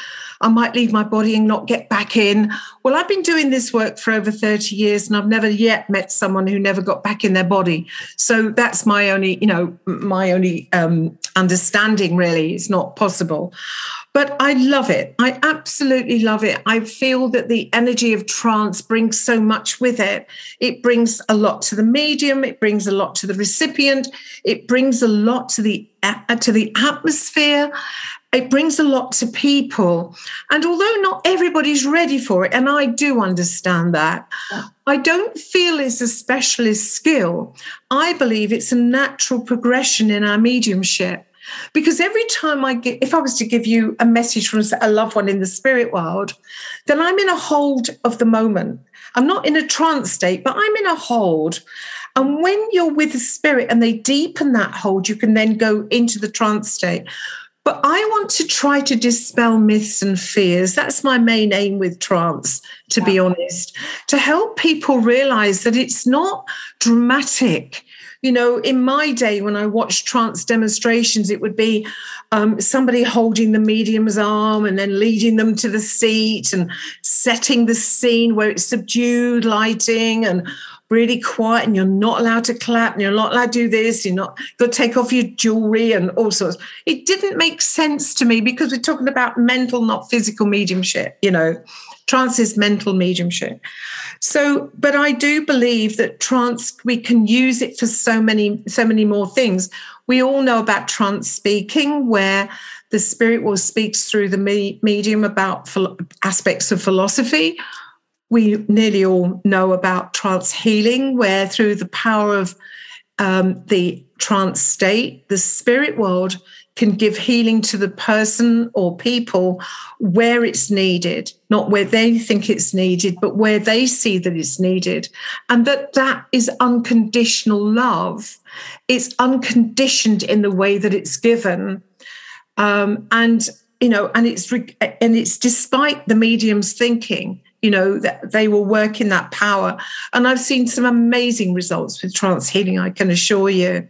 Speaker 2: I might leave my body and not get back in. Well, I've been doing this work for over 30 years and I've never yet met someone who never got back in their body. So that's my only, you know, my only um, understanding really. It's not possible. But I love it. I absolutely love it. I feel that the energy of trance brings so much with it. It brings a lot to the medium, it brings a lot to the recipient, it brings a lot to the uh, to the atmosphere it brings a lot to people. And although not everybody's ready for it, and I do understand that, I don't feel it's a specialist skill. I believe it's a natural progression in our mediumship. Because every time I get, if I was to give you a message from a loved one in the spirit world, then I'm in a hold of the moment. I'm not in a trance state, but I'm in a hold. And when you're with the spirit and they deepen that hold, you can then go into the trance state. But I want to try to dispel myths and fears. That's my main aim with trance, to be honest, to help people realize that it's not dramatic. You know, in my day, when I watched trance demonstrations, it would be um, somebody holding the medium's arm and then leading them to the seat and setting the scene where it's subdued lighting and really quiet and you're not allowed to clap and you're not allowed to do this you're not got to take off your jewelry and all sorts. It didn't make sense to me because we're talking about mental not physical mediumship you know trance is mental mediumship. So but i do believe that trance we can use it for so many so many more things. We all know about trance speaking where the spirit will speaks through the medium about aspects of philosophy we nearly all know about trance healing, where through the power of um, the trance state, the spirit world can give healing to the person or people where it's needed, not where they think it's needed, but where they see that it's needed. And that that is unconditional love. It's unconditioned in the way that it's given. Um, and you know, and it's and it's despite the medium's thinking you know that they will work in that power. And i've seen some amazing results with trance healing i can assure you.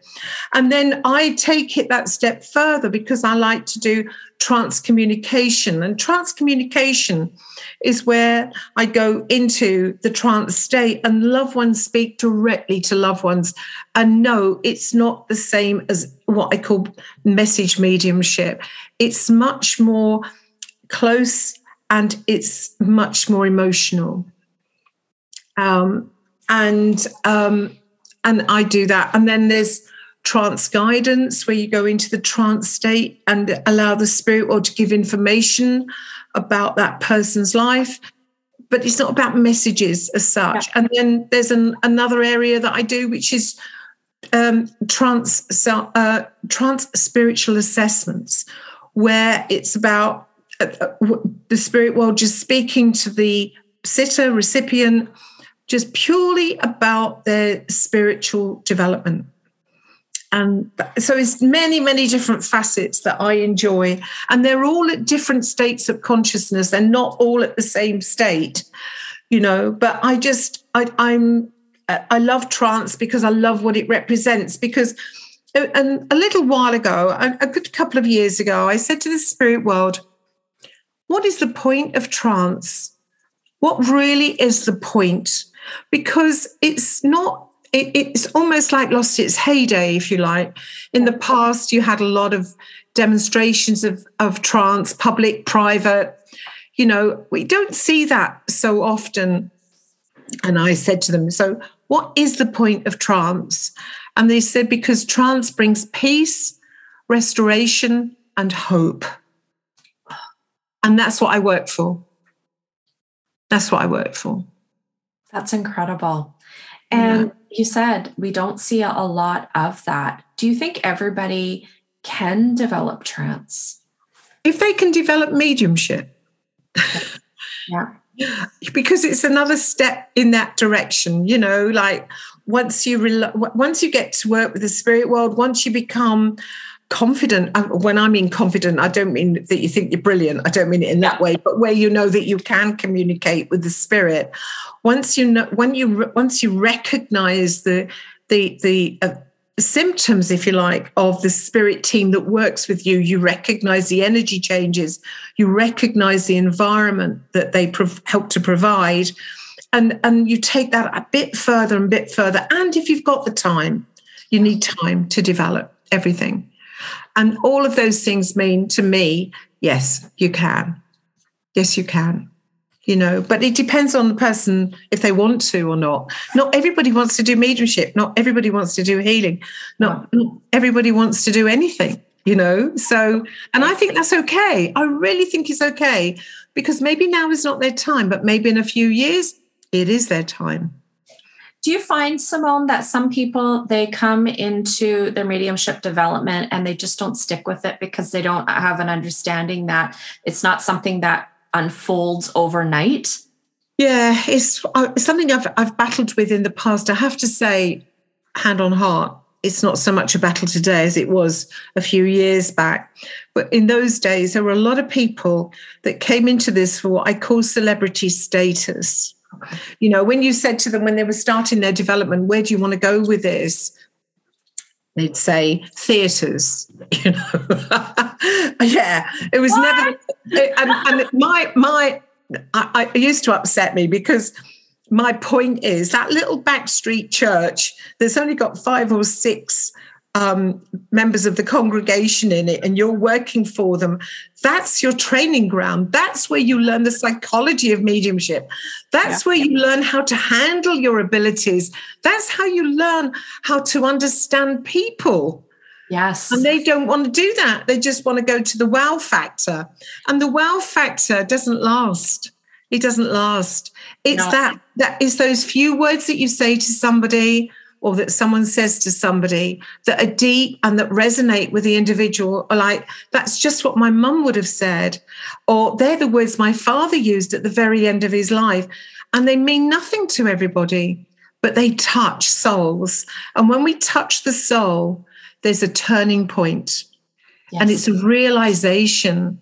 Speaker 2: And then i take it that step further because i like to do trance communication. And trance communication is where i go into the trance state and loved ones speak directly to loved ones. And no it's not the same as what i call message mediumship. It's much more close and it's much more emotional. Um, and um, and I do that. And then there's trance guidance, where you go into the trance state and allow the spirit or to give information about that person's life. But it's not about messages as such. Yeah. And then there's an, another area that I do, which is um, trance uh, trance spiritual assessments, where it's about the spirit world just speaking to the sitter, recipient, just purely about their spiritual development. And so it's many, many different facets that I enjoy. And they're all at different states of consciousness. They're not all at the same state, you know, but I just, I, I'm, I love trance because I love what it represents. Because, uh, and a little while ago, a good couple of years ago, I said to the spirit world, what is the point of trance? What really is the point? Because it's not, it, it's almost like lost its heyday, if you like. In the past, you had a lot of demonstrations of, of trance, public, private. You know, we don't see that so often. And I said to them, So, what is the point of trance? And they said, Because trance brings peace, restoration, and hope. And that's what I work for. That's what I work for.
Speaker 1: That's incredible. And yeah. you said we don't see a lot of that. Do you think everybody can develop trance?
Speaker 2: If they can develop mediumship.
Speaker 1: yeah.
Speaker 2: because it's another step in that direction, you know, like once you re- once you get to work with the spirit world, once you become confident uh, when i mean confident i don't mean that you think you're brilliant. I don't mean it in that way but where you know that you can communicate with the spirit. Once you know when you once you recognize the the the uh, symptoms if you like of the spirit team that works with you you recognize the energy changes you recognize the environment that they prov- help to provide and and you take that a bit further and bit further. And if you've got the time you need time to develop everything and all of those things mean to me, yes, you can. Yes, you can. You know, but it depends on the person if they want to or not. Not everybody wants to do mediumship. Not everybody wants to do healing. Not, not everybody wants to do anything, you know. So, and I think that's okay. I really think it's okay because maybe now is not their time, but maybe in a few years, it is their time.
Speaker 1: Do you find, Simone, that some people they come into their mediumship development and they just don't stick with it because they don't have an understanding that it's not something that unfolds overnight?
Speaker 2: Yeah, it's, uh, it's something I've I've battled with in the past. I have to say, hand on heart, it's not so much a battle today as it was a few years back. But in those days, there were a lot of people that came into this for what I call celebrity status. You know, when you said to them when they were starting their development, where do you want to go with this? They'd say theatres, you know. yeah, it was what? never. And, and, my my, I, I used to upset me because my point is that little backstreet church that's only got five or six um, members of the congregation in it and you're working for them, that's your training ground. That's where you learn the psychology of mediumship. That's yeah. where you learn how to handle your abilities. That's how you learn how to understand people.
Speaker 1: Yes.
Speaker 2: And they don't want to do that. They just want to go to the wow factor. And the wow factor doesn't last. It doesn't last. It's no. that that is those few words that you say to somebody or that someone says to somebody that are deep and that resonate with the individual are like, that's just what my mum would have said. Or they're the words my father used at the very end of his life. And they mean nothing to everybody, but they touch souls. And when we touch the soul, there's a turning point. Yes. And it's a realization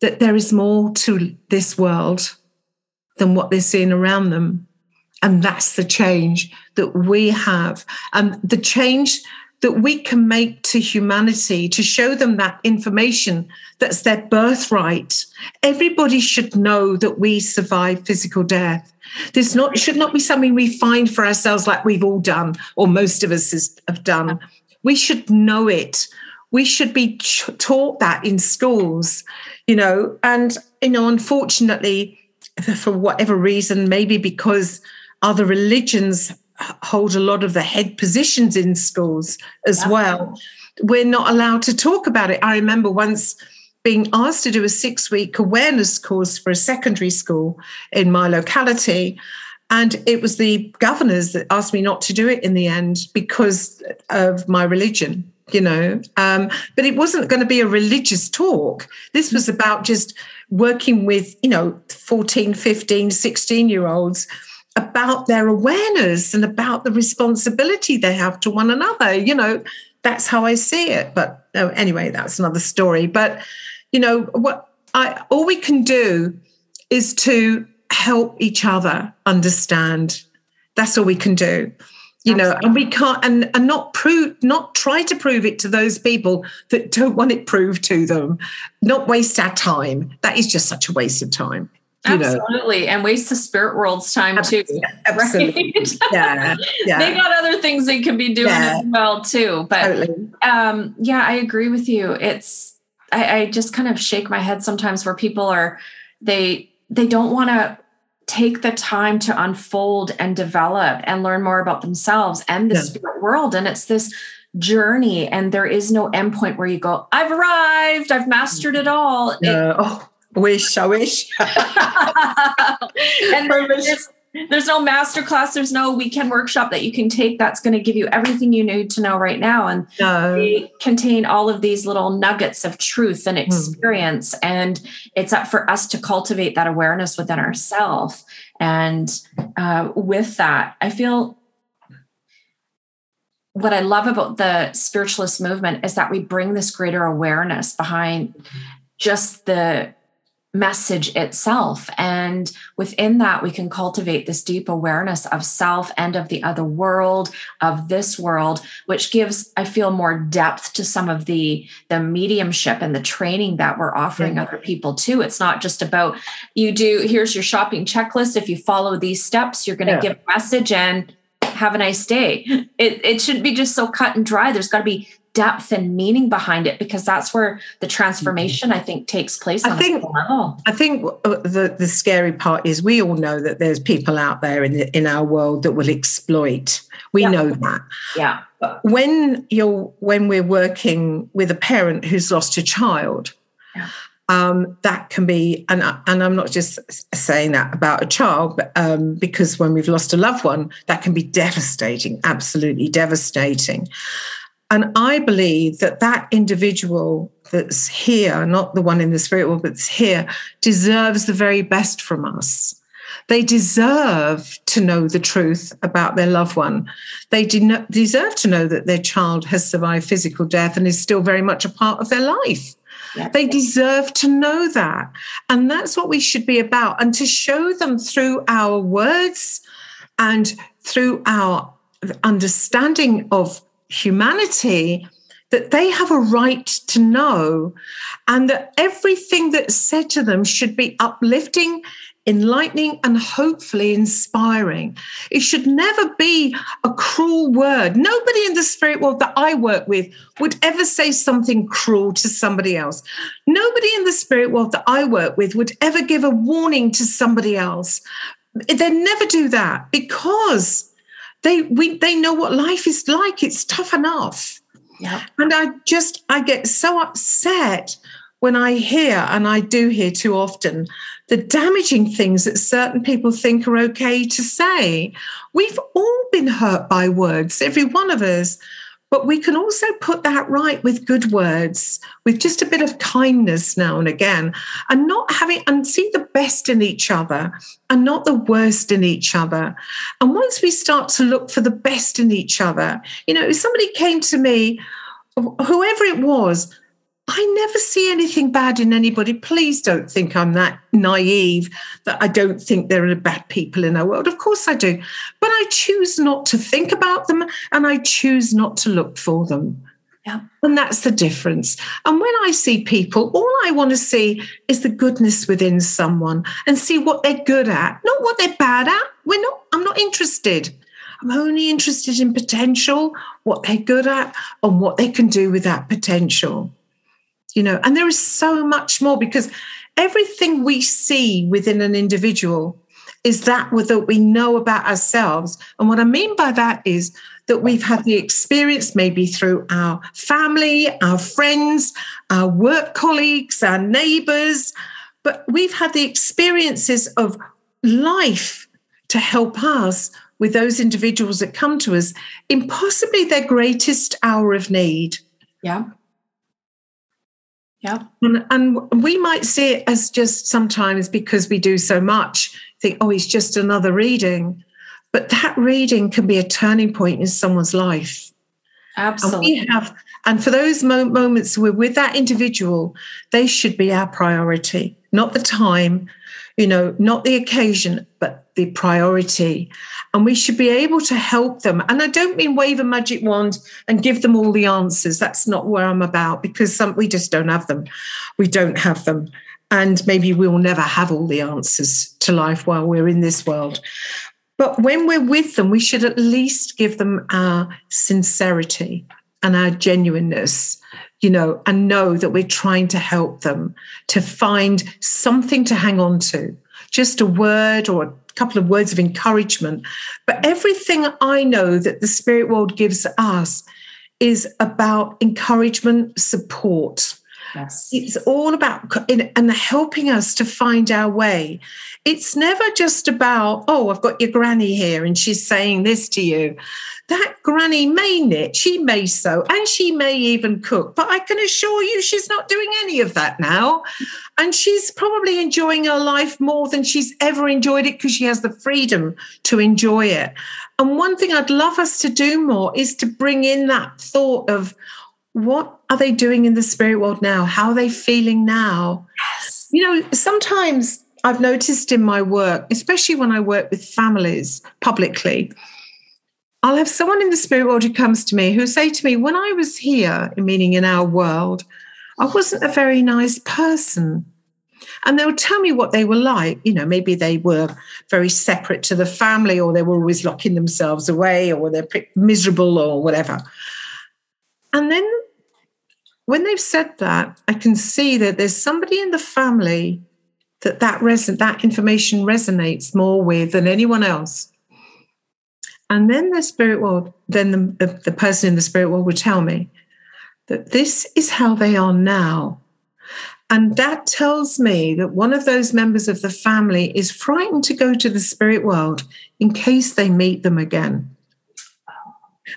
Speaker 2: that there is more to this world than what they're seeing around them. And that's the change that we have. And the change that we can make to humanity to show them that information that's their birthright. Everybody should know that we survive physical death. This not should not be something we find for ourselves like we've all done, or most of us have done. We should know it. We should be taught that in schools, you know. And you know, unfortunately, for whatever reason, maybe because other religions hold a lot of the head positions in schools as yeah. well. We're not allowed to talk about it. I remember once being asked to do a six week awareness course for a secondary school in my locality. And it was the governors that asked me not to do it in the end because of my religion, you know. Um, but it wasn't going to be a religious talk. This was about just working with, you know, 14, 15, 16 year olds about their awareness and about the responsibility they have to one another. You know, that's how I see it. But oh, anyway, that's another story. But, you know, what I all we can do is to help each other understand. That's all we can do you Absolutely. know and we can't and, and not prove not try to prove it to those people that don't want it proved to them not waste our time that is just such a waste of time
Speaker 1: Absolutely. Know. And waste the spirit world's time too.
Speaker 2: Absolutely. Right?
Speaker 1: Yeah. yeah. they got other things they could be doing yeah. as well too. But totally. um, yeah, I agree with you. It's I, I just kind of shake my head sometimes where people are they they don't want to take the time to unfold and develop and learn more about themselves and the yeah. spirit world. And it's this journey, and there is no endpoint where you go, I've arrived, I've mastered it all.
Speaker 2: It, oh, wish, I wish.
Speaker 1: and there's, there's no master class, there's no weekend workshop that you can take that's going to give you everything you need to know right now. And no. they contain all of these little nuggets of truth and hmm. experience. And it's up for us to cultivate that awareness within ourselves. And uh, with that, I feel what I love about the spiritualist movement is that we bring this greater awareness behind just the message itself. And within that, we can cultivate this deep awareness of self and of the other world, of this world, which gives, I feel, more depth to some of the, the mediumship and the training that we're offering other people too. It's not just about you do, here's your shopping checklist. If you follow these steps, you're going to yeah. give a message and have a nice day. It, it shouldn't be just so cut and dry. There's got to be depth and meaning behind it because that's where the transformation I think takes place. I
Speaker 2: think I think uh, the the scary part is we all know that there's people out there in the, in our world that will exploit. We yeah. know that.
Speaker 1: Yeah.
Speaker 2: But when you're when we're working with a parent who's lost a child. Yeah. Um, that can be, and, and I'm not just saying that about a child, but, um, because when we've lost a loved one, that can be devastating, absolutely devastating. And I believe that that individual that's here, not the one in the spirit world, but here, deserves the very best from us. They deserve to know the truth about their loved one. They de- deserve to know that their child has survived physical death and is still very much a part of their life. They deserve to know that. And that's what we should be about. And to show them through our words and through our understanding of humanity that they have a right to know and that everything that's said to them should be uplifting, enlightening, and hopefully inspiring. It should never be a cruel word. Nobody in the spirit world that I work with would ever say something cruel to somebody else. Nobody in the spirit world that I work with would ever give a warning to somebody else. They never do that because they we they know what life is like. It's tough enough.
Speaker 1: Yeah.
Speaker 2: And I just I get so upset when I hear, and I do hear too often, the damaging things that certain people think are okay to say. We've all been hurt by words, every one of us. But we can also put that right with good words, with just a bit of kindness now and again, and not having and see the best in each other and not the worst in each other. And once we start to look for the best in each other, you know, if somebody came to me, whoever it was, I never see anything bad in anybody. Please don't think I'm that naive that I don't think there are bad people in our world. Of course I do. But I choose not to think about them and I choose not to look for them.
Speaker 1: Yeah.
Speaker 2: And that's the difference. And when I see people, all I want to see is the goodness within someone and see what they're good at, not what they're bad at. We're not, I'm not interested. I'm only interested in potential, what they're good at, and what they can do with that potential you know and there is so much more because everything we see within an individual is that that we know about ourselves. And what i mean by that is that we've had the experience maybe through our family our friends our work colleagues our neighbors but we've had the experiences of life to help us with those individuals that come to us in possibly their greatest hour of need.
Speaker 1: Yeah yeah.
Speaker 2: And, and, we might see it as just sometimes because we do so much, think, oh, it's just another reading. But that reading can be a turning point in someone's life.
Speaker 1: Absolutely.
Speaker 2: And, have, and for those mo- moments we're with that individual, they should be our priority, not the time, you know, not the occasion, but the priority. And we should be able to help them. And I don't mean wave a magic wand and give them all the answers. That's not where I'm about because some, we just don't have them. We don't have them. And maybe we'll never have all the answers to life while we're in this world. But when we're with them, we should at least give them our sincerity and our genuineness you know, and know that we're trying to help them to find something to hang on to, just a word or a couple of words of encouragement. But everything I know that the spirit world gives us is about encouragement, support.
Speaker 1: Yes.
Speaker 2: It's all about and helping us to find our way. It's never just about, oh, I've got your granny here and she's saying this to you that granny may knit, she may sew, and she may even cook. But I can assure you she's not doing any of that now. And she's probably enjoying her life more than she's ever enjoyed it because she has the freedom to enjoy it. And one thing I'd love us to do more is to bring in that thought of what are they doing in the spirit world now? How are they feeling now?
Speaker 1: Yes.
Speaker 2: You know, sometimes I've noticed in my work, especially when I work with families publicly, I'll have someone in the spirit world who comes to me who say to me, when I was here, meaning in our world, I wasn't a very nice person. And they'll tell me what they were like. You know, maybe they were very separate to the family, or they were always locking themselves away, or they're miserable, or whatever. And then when they've said that, I can see that there's somebody in the family that that, res- that information resonates more with than anyone else. And then the spirit world, then the, the, person in the spirit world would tell me that this is how they are now. And that tells me that one of those members of the family is frightened to go to the spirit world in case they meet them again.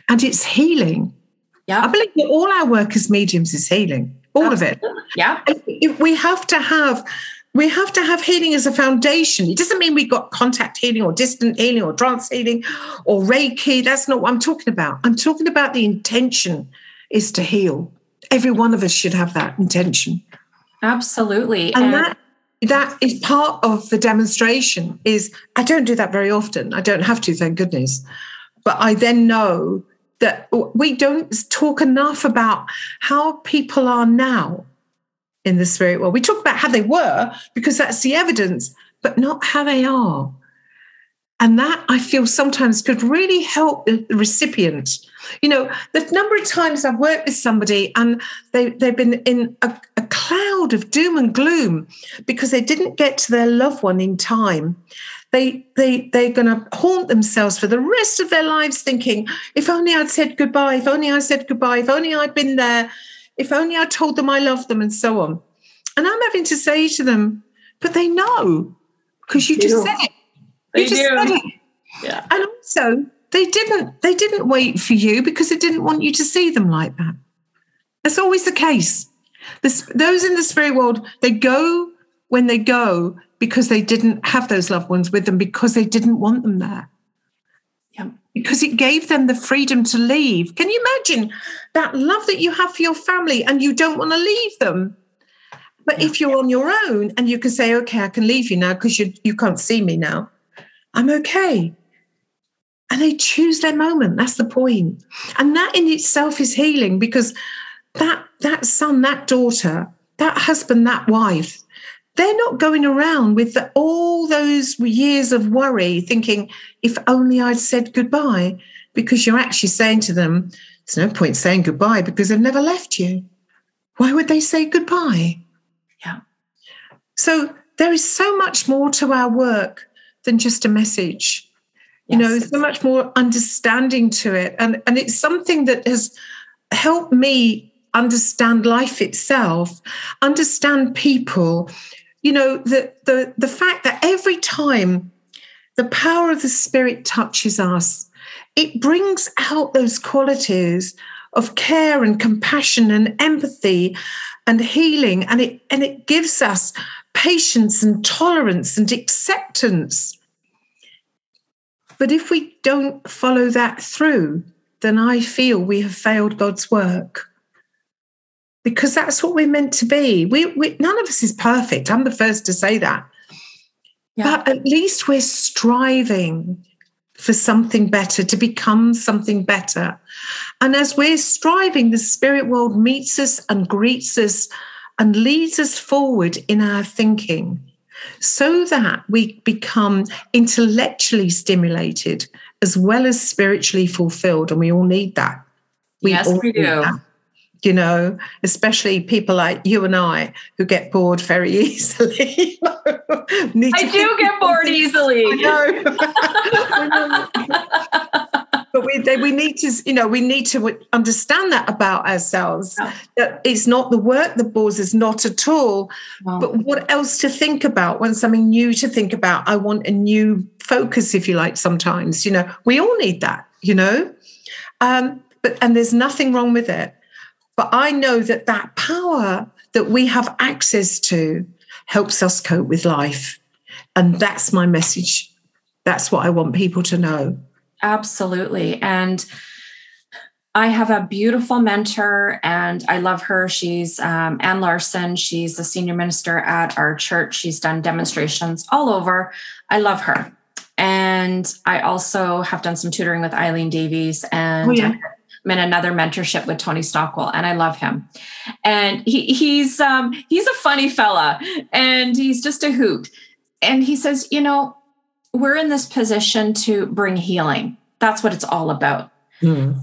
Speaker 2: And it's healing.
Speaker 1: Yeah.
Speaker 2: I believe that all our work as mediums is healing, all Absolutely. of it.
Speaker 1: Yeah.
Speaker 2: We have to have we have to have healing as a foundation. It doesn't mean we've got contact healing or distant healing or trance healing or Reiki. That's not what I'm talking about. I'm talking about the intention is to heal. Every one of us should have that intention.
Speaker 1: Absolutely.
Speaker 2: And, and that that is part of the demonstration is I don't do that very often. I don't have to, thank goodness. But I then know that we don't talk enough about how people are now in the spirit world. We talk about how they were because that's the evidence, but not how they are. And that I feel sometimes could really help the recipient. You know, the number of times I've worked with somebody and they, they've been in a, a cloud of doom and gloom because they didn't get to their loved one in time. They, they, they're going to haunt themselves for the rest of their lives thinking, if only I'd said goodbye, if only I said goodbye, if only I'd been there, if only I told them I love them, and so on. And I'm having to say to them, but they know because you just said it.
Speaker 1: They
Speaker 2: you just
Speaker 1: do.
Speaker 2: said it.
Speaker 1: Yeah.
Speaker 2: And also they didn't they didn't wait for you because they didn't want you to see them like that. That's always the case. This, those in the spirit world, they go when they go because they didn't have those loved ones with them because they didn't want them there.
Speaker 1: Yeah.
Speaker 2: Because it gave them the freedom to leave. Can you imagine that love that you have for your family and you don't want to leave them? But if you're on your own and you can say, okay, I can leave you now because you, you can't see me now, I'm okay. And they choose their moment. That's the point. And that in itself is healing because that that son, that daughter, that husband, that wife, they're not going around with the, all those years of worry, thinking, if only I'd said goodbye, because you're actually saying to them, there's no point saying goodbye because they've never left you. Why would they say goodbye?
Speaker 1: Yeah.
Speaker 2: So there is so much more to our work than just a message. You know,
Speaker 1: Yes.
Speaker 2: so much more understanding to it. And, and it's something that has helped me understand life itself, understand people. You know, the, the, the fact that every time the power of the Spirit touches us, it brings out those qualities of care and compassion and empathy and healing. And it and it gives us patience and tolerance and acceptance. But if we don't follow that through then i feel we have failed god's work because that's what we're meant to be we, we none of us is perfect i'm the first to say that
Speaker 1: Yeah.
Speaker 2: but at least we're striving for something better, to become something better. And as we're striving, the spirit world meets us and greets us and leads us forward in our thinking so that we become intellectually stimulated as well as spiritually fulfilled. And we all need that.
Speaker 1: Yes,
Speaker 2: all
Speaker 1: we do.
Speaker 2: that, You know, especially people like you and I who get bored very easily.
Speaker 1: I do get bored easily.
Speaker 2: I know. but we they, we need to you know we need to understand that about ourselves
Speaker 1: Yeah.
Speaker 2: that it's not the work that bores us not at all
Speaker 1: Wow.
Speaker 2: but what else to think about when something new to think about i want a new focus if you like sometimes you know we all need that you know um but and there's nothing wrong with it but i know that that power that we have access to helps us cope with life and that's my message that's what i want people to know
Speaker 1: Absolutely. And I have a beautiful mentor and I love her. She's um, Ann Larson. She's a senior minister at our church. She's done demonstrations all over. I love her. And I also have done some tutoring with Eileen Davies and
Speaker 2: Oh, yeah.
Speaker 1: In another mentorship with Tony Stockwell, and I love him. And he, he's um, he's a funny fella, and he's just a hoot. And he says, you know, we're in this position to bring healing. That's what it's all about.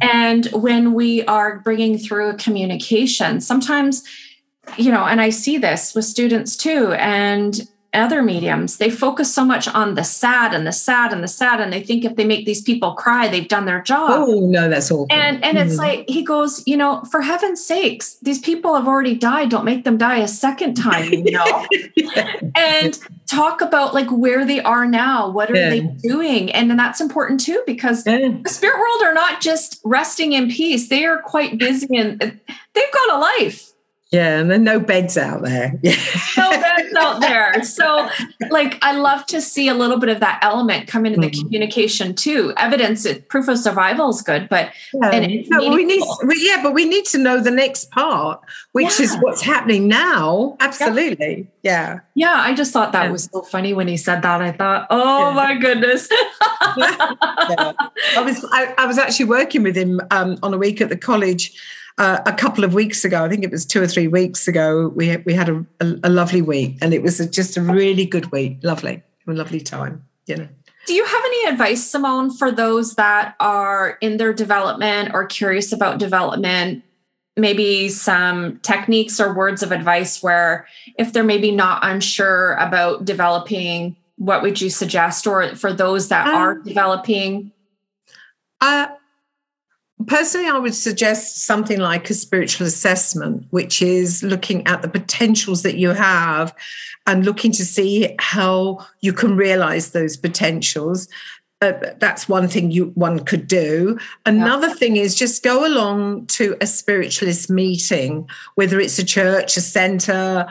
Speaker 1: And when we are bringing through a communication, sometimes, you know, and I see this with students too, and other mediums, they focus so much on the sad and the sad and the sad, and they think if they make these people cry, they've done their job.
Speaker 2: Oh no, that's awful.
Speaker 1: And and it's
Speaker 2: Mm.
Speaker 1: like he goes, you know, for heaven's sakes, these people have already died. Don't make them die a second time, you know. and talk about like where they are now. What are
Speaker 2: Yeah.
Speaker 1: they doing? And then that's important too because
Speaker 2: Yeah.
Speaker 1: the spirit world are not just resting in peace. They are quite busy and they've got a life.
Speaker 2: Yeah, and then no beds out there. Yeah.
Speaker 1: No beds out there. So, like, I love to see a little bit of that element come into the
Speaker 2: Mhm.
Speaker 1: communication too. Evidence, proof of survival is good, but And it's
Speaker 2: No, we need, we- yeah, but we need to know the next part, which is what's happening now. Absolutely, yeah.
Speaker 1: Yeah, I just thought that
Speaker 2: Yeah.
Speaker 1: was so funny when he said that. I thought, oh
Speaker 2: Yeah.
Speaker 1: my goodness.
Speaker 2: Yeah. I was I, I was actually working with him um, on a week at the college uh, a couple of weeks ago. I think it was two or three weeks ago. We we had a, a, a lovely week, and it was a, just a really good week. Lovely, a lovely time. You know.
Speaker 1: Do you have any advice, Simone, for those that are in their development or curious about development? Maybe some techniques or words of advice where, if they're maybe not unsure about developing, what would you suggest? Or for those that
Speaker 2: Um,
Speaker 1: are developing?
Speaker 2: Uh, Personally, I would suggest something like a spiritual assessment, which is looking at the potentials that you have and looking to see how you can realize those potentials. Uh, that's one thing you one could do. Another yeah. thing is just go along to a spiritualist meeting, whether it's a church, a center,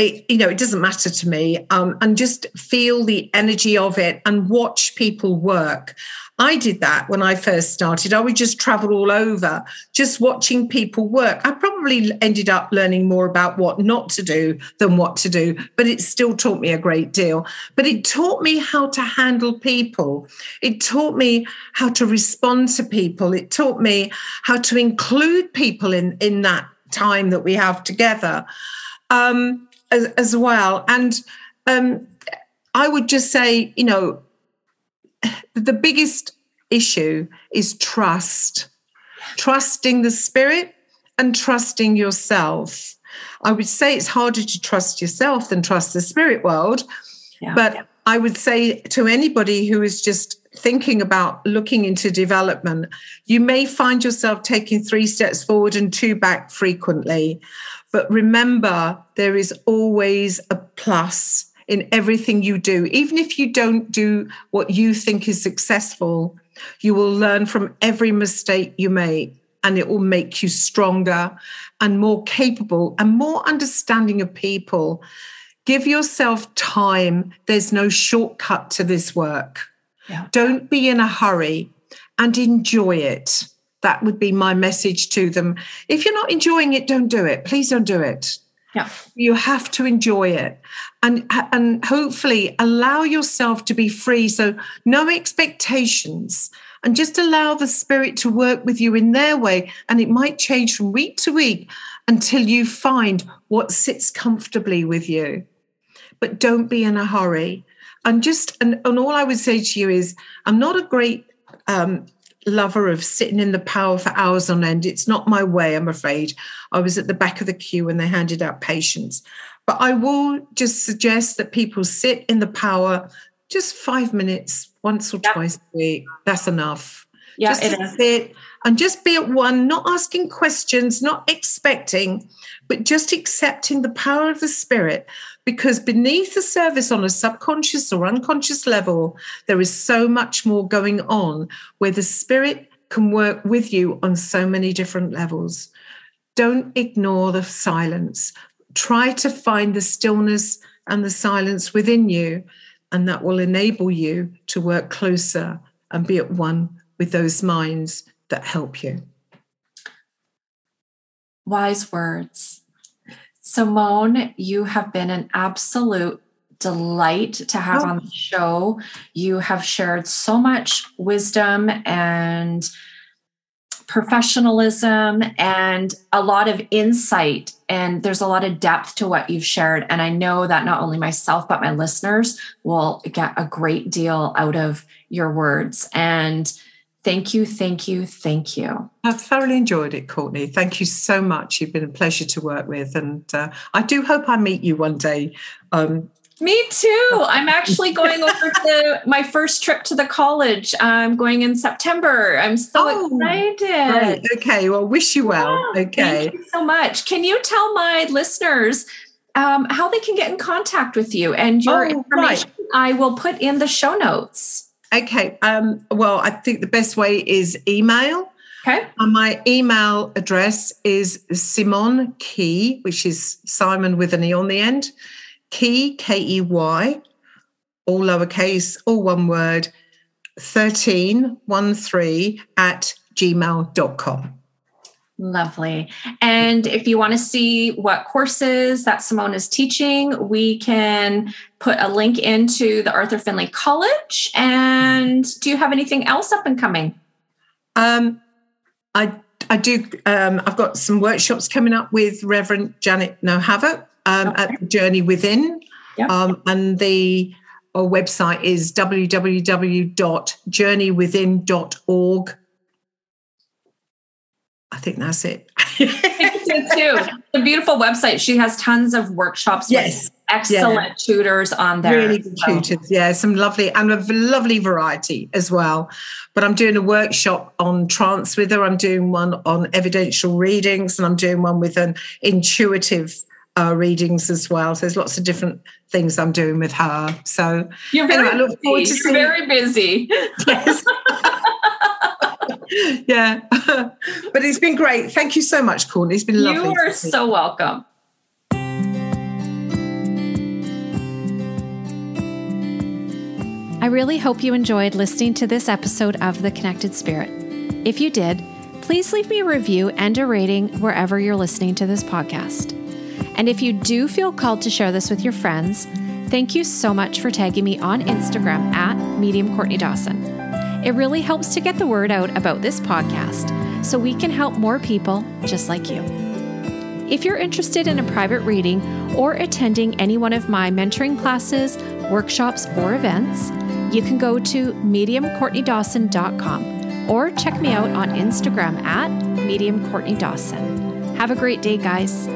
Speaker 2: it, you know, it doesn't matter to me, um, and just feel the energy of it and watch people work. I did that when I first started. I would just travel all over, just watching people work. I probably ended up learning more about what not to do than what to do, but it still taught me a great deal. But it taught me how to handle people. It taught me how to respond to people. It taught me how to include people in, in that time that we have together um, as, as well. And um, I would just say, you know, the biggest issue is trust, trusting the spirit and trusting yourself. I would say it's harder to trust yourself than trust the spirit world. Yeah. But I would say to anybody who is just thinking about looking into development, you may find yourself taking three steps forward and two back frequently. But remember, there is always a plus in everything you do. Even if you don't do what you think is successful, you will learn from every mistake you make and it will make you stronger and more capable and more understanding of people. Give yourself time. There's no shortcut to this work. Yeah. Don't be in a hurry and enjoy it. That would be my message to them. If you're not enjoying it, don't do it. Please don't do it.
Speaker 1: Yeah.
Speaker 2: You have to enjoy it and and hopefully allow yourself to be free so no expectations and just allow the spirit to work with you in their way and it might change from week to week until you find what sits comfortably with you. But don't be in a hurry. And just and, and all I would say to you is I'm not a great um, lover of sitting in the power for hours on end. It's not my way, I'm afraid. I was at the back of the queue when they handed out patience. But I will just suggest that people sit in the power just five minutes once or yep. twice a week. That's enough.
Speaker 1: Yeah,
Speaker 2: just sit and just be at one, not asking questions, not expecting, but just accepting the power of the spirit because beneath the surface on a subconscious or unconscious level, there is so much more going on where the spirit can work with you on so many different levels. Don't ignore the silence. Try to find the stillness and the silence within you, and that will enable you to work closer and be at one with those minds that help you.
Speaker 1: Wise words. Simone, you have been an absolute delight to have oh. on the show. You have shared so much wisdom and professionalism and a lot of insight and there's a lot of depth to what you've shared and i know that not only myself but my listeners will get a great deal out of your words and Thank you, thank you, thank you.
Speaker 2: I've thoroughly enjoyed it, Courtney. Thank you so much. You've been a pleasure to work with, and uh, I do hope I meet you one day. Um,
Speaker 1: me too. I'm actually going over to my first trip to the college. I'm going in September. I'm so oh, excited.
Speaker 2: Okay. Well, wish you well. Yeah, okay.
Speaker 1: Thank you so much. Can you tell my listeners um, how they can get in contact with you and your oh, information? Right. I will put in the show notes.
Speaker 2: Okay. Um, well, I think the best way is email.
Speaker 1: Okay.
Speaker 2: And my email address is Simone Key, which is Simon with an E on the end, Key, K E Y, all lowercase, all one word, 1313 at gmail.com.
Speaker 1: Lovely. And if you want to see what courses that Simone is teaching, we can put a link into the Arthur Findlay College. And do you have anything else up and coming?
Speaker 2: Um, I I do. Um, I've got some workshops coming up with Reverend Janet Nohavec um, okay. at Journey Within, yep. um, and the our website is www.journeywithin.org I think that's it.
Speaker 1: too. A beautiful website. She has tons of workshops.
Speaker 2: Yes.
Speaker 3: excellent yeah. tutors on there.
Speaker 2: Really good so. tutors, yeah. Some lovely and a lovely variety as well. But I'm doing a workshop on trance with her. I'm doing one on evidential readings, and I'm doing one with an intuitive uh, readings as well. So there's lots of different things I'm doing with her. So
Speaker 3: you're very anyway, I look forward busy. You're very busy. Yes.
Speaker 2: yeah, but it's been great. Thank you so much, Courtney. It's been lovely.
Speaker 3: You are so welcome.
Speaker 1: I really hope you enjoyed listening to this episode of The Connected Spirit. If you did, please leave me a review and a rating wherever you're listening to this podcast. And if you do feel called to share this with your friends, thank you so much for tagging me on Instagram at Medium Courtney Dawson. It really helps to get the word out about this podcast so we can help more people just like you. If you're interested in a private reading or attending any one of my mentoring classes, workshops, or events, you can go to mediumcourtneydawson.com or check me out on Instagram at mediumcourtneydawson. Have a great day, guys.